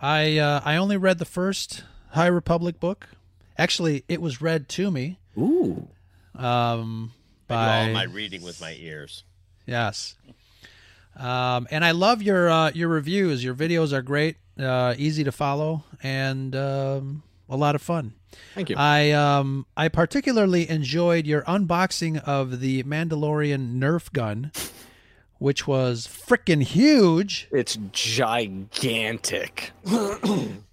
I uh, I only read the first High Republic book. Actually, it was read to me. Ooh. Um, by all my reading with my ears. yes. Um, and I love your uh, your reviews. Your videos are great, uh, easy to follow, and um, a lot of fun. Thank you. I um I particularly enjoyed your unboxing of the Mandalorian Nerf gun, which was freaking huge. it's gigantic.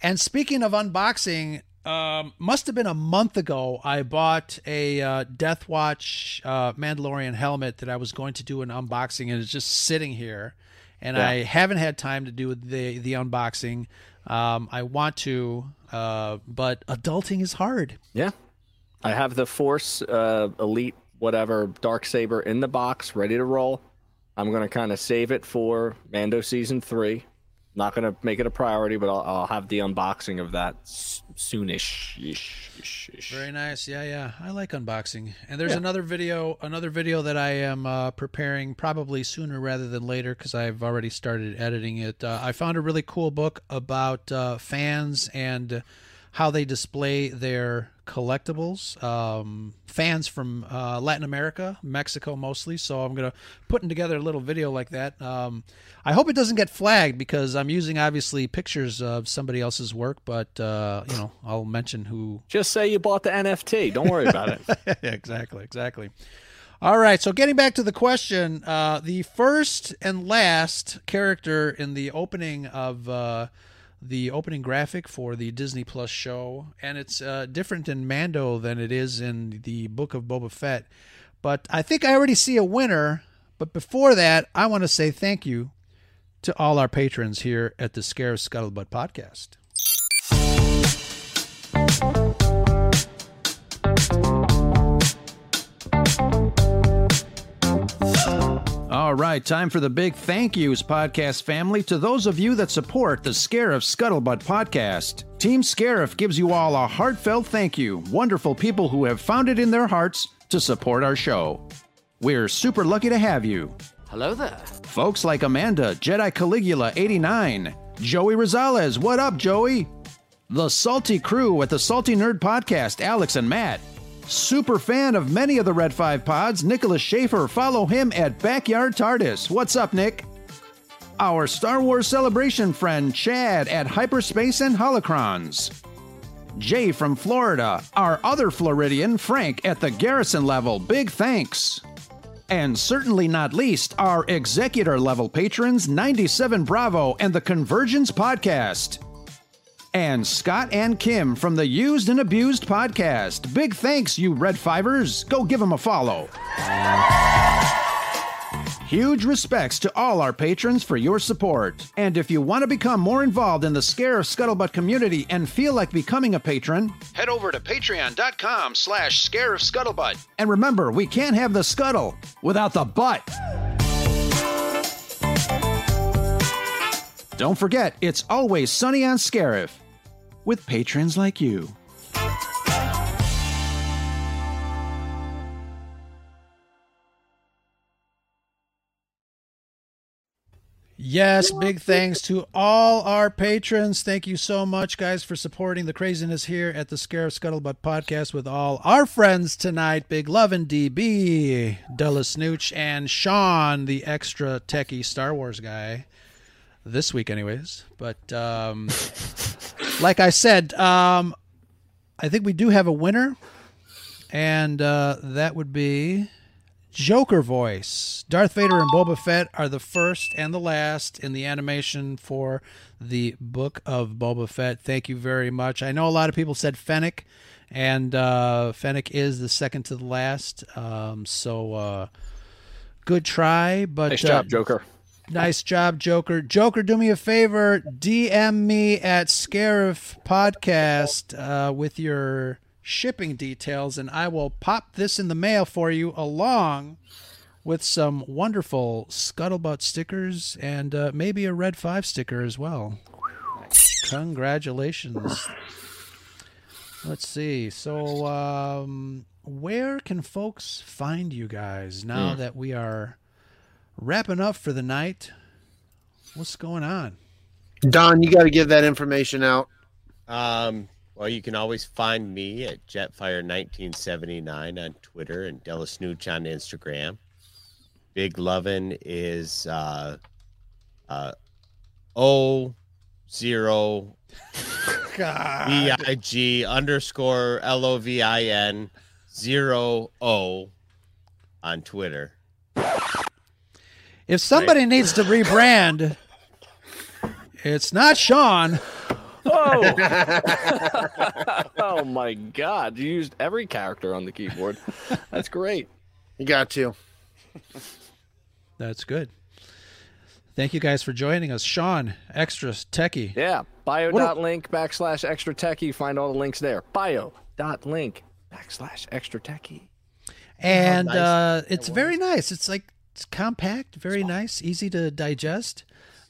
And speaking of unboxing, um, must have been a month ago. I bought a uh, Death Watch uh, Mandalorian helmet that I was going to do an unboxing, and it's just sitting here, and Yeah. I haven't had time to do the the unboxing. Um, I want to, uh, but adulting is hard. Yeah. I have the Force uh, Elite, whatever, Dark Saber in the box, ready to roll. I'm going to kind of save it for Mando Season 3. Not going to make it a priority, but I'll, I'll have the unboxing of that soonish. Ish, ish, ish. Very nice. Yeah, yeah. I like unboxing. And there's Yeah. another video, another video that I am uh, preparing probably sooner rather than later because I've already started editing it. Uh, I found a really cool book about uh, fans and how they display their collectibles. Um, fans from uh, Latin America, Mexico mostly. So I'm gonna putting together a little video like that. Um, I hope it doesn't get flagged because I'm using obviously pictures of somebody else's work, but uh, you know I'll mention who Just say you bought the NFT. Don't worry about it. yeah, exactly, exactly. All right, so getting back to the question, uh, the first and last character in the opening of uh, the opening graphic for the Disney Plus show, and it's uh, different in Mando than it is in the Book of Boba Fett. But I think I already see a winner. But before that, I want to say thank you to all our patrons here at the Scarif Scuttlebutt podcast. All right, time for the big thank yous, podcast family, to those of you that support the Scarif Scuttlebutt podcast. Team Scarif gives you all a heartfelt thank you, wonderful people who have found it in their hearts to support our show. We're super lucky to have you. Hello there. Folks like Amanda, Jedi Caligula 89, Joey Rosales, what up, Joey? The Salty Crew at the Salty Nerd Podcast, Alex and Matt. Super fan of many of the Red 5 pods, Nicholas Schaefer. Follow him at Backyard TARDIS. What's up, Nick? Our Star Wars celebration friend, Chad at Hyperspace and Holocrons. Jay from Florida. Our other Floridian, Frank, at the Garrison level. Big thanks. And certainly not least, our executor level patrons, 97 Bravo and the Convergence Podcast. And Scott and Kim from the Used and Abused Podcast. Big thanks, you Red Fivers. Go give them a follow. Huge respects to all our patrons for your support. And if you want to become more involved in the Scarif Scuttlebutt community and feel like becoming a patron, head over to patreon.com slash scarif scuttlebutt. And remember, we can't have the scuttle without the butt. Don't forget, it's always sunny on Scarif with patrons like you. Yes, big thanks to all our patrons. Thank you so much, guys, for supporting the craziness here at the Scarif Scuttlebutt podcast with all our friends tonight. Big love and DB, Della Snooch, and Sean, the extra techie Star Wars guy. This week, anyways. But um, like I said, um, I think we do have a winner, and uh, that would be Joker voice. Darth Vader and Boba Fett are the first and the last in the animation for the book of Boba Fett. Thank you very much. I know a lot of people said Fennec, and uh, Fennec is the second to the last. Um, so uh, good try, but Nice uh, job, Joker. Nice job, Joker. Joker, do me a favor. DM me at Scarif Podcast uh, with your shipping details, and I will pop this in the mail for you along with some wonderful Scuttlebutt stickers and uh, maybe a Red 5 sticker as well. Congratulations. Let's see. So, um, where can folks find you guys now that we are wrapping up for the night? What's going on? Don, you got to give that information out. Um, well, you can always find me at Jetfire1979 on Twitter and Della Snooch on Instagram. Big Lovin' is uh, uh, O zero B I G underscore L O V I N zero O on Twitter. If somebody needs to rebrand, it's not Sean. Oh! oh my god! You used every character on the keyboard. That's great. You got to. That's good. Thank you guys for joining us. Sean, extra techie. Yeah. Bio.link backslash extra techie. Find all the links there. Bio.link backslash extra techie. And nice uh, it's very nice. It's like it's compact, very nice, easy to digest.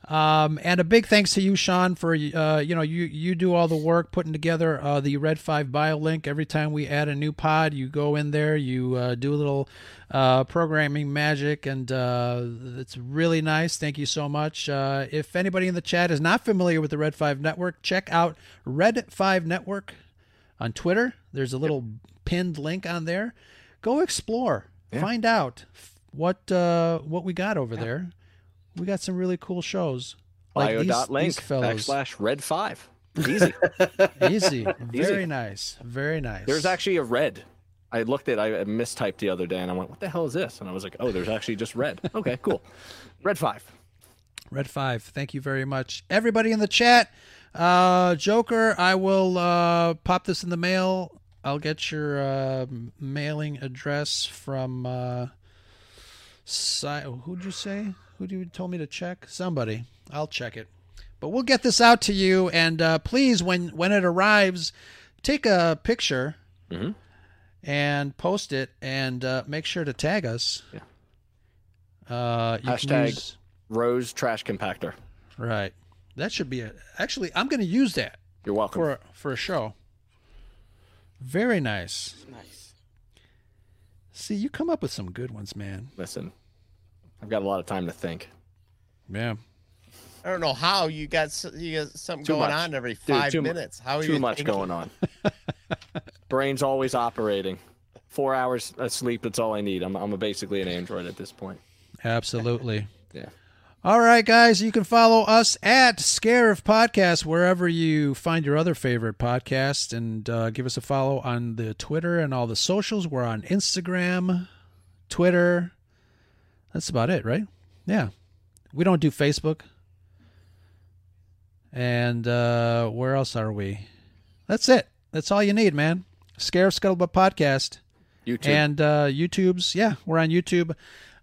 Um, and a big thanks to you, Sean, for uh, you know you you do all the work putting together uh, the Red Five Bio link. Every time we add a new pod, you go in there, you uh, do a little uh, programming magic, and uh, it's really nice. Thank you so much. Uh, if anybody in the chat is not familiar with the Red Five Network, check out Red Five Network on Twitter. There's a little pinned link on there. Go explore, find out what uh, what we got over there. We got some really cool shows. Like these, link these fellows. backslash red five. Easy. Easy. Very nice. Very nice. There's actually a red. I looked at I mistyped the other day and I went, What the hell is this? And I was like, Oh, there's actually just red. Okay, cool. Red five. Red Five. Thank you very much, everybody in the chat. Uh, Joker, I will uh, pop this in the mail. I'll get your uh, mailing address from. Si- who'd you say? Who you told me to check? Somebody. I'll check it. But we'll get this out to you, and uh, please, when when it arrives, take a picture Mhm. and post it, and uh, make sure to tag us. Yeah. Uh, Hashtag use- Rose trash compactor. Right. That should be a. Actually, I'm going to use that You're welcome. for a, for a show. Very nice. Nice. See, you come up with some good ones, man. Listen, I've got a lot of time to think. Yeah. I don't know how you got you got something Too going much. on every Dude, five too minutes. How are Too you much thinking? going on. Brain's always operating. Four hours of sleep, that's all I need. I'm, I'm basically an android at this point. Absolutely. Yeah. All right, guys, you can follow us at Scarif Podcast wherever you find your other favorite podcast, and uh, give us a follow on the Twitter and all the socials. We're on Instagram, Twitter. That's about it, right? Yeah. We don't do Facebook. And uh, where else are we? That's it. That's all you need, man. Scarif Scuttlebutt Podcast YouTube. and uh, YouTube's. Yeah, we're on YouTube.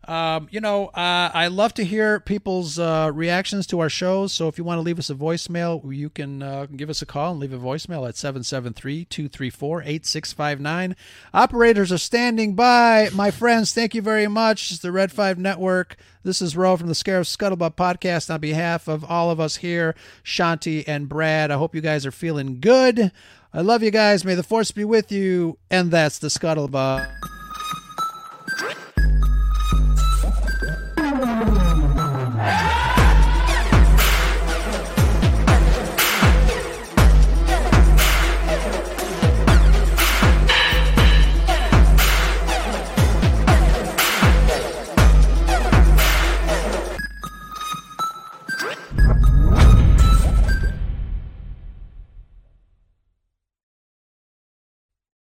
Um, you know, uh, I love to hear people's uh, reactions to our shows. So if you want to leave us a voicemail, you can uh, give us a call and leave a voicemail at 773 234 8659. Operators are standing by. My friends, thank you very much. It's the Red 5 Network. This is Ro from the Scarif Scuttlebutt podcast on behalf of all of us here, Shanti and Brad. I hope you guys are feeling good. I love you guys. May the force be with you. And that's the Scuttlebutt.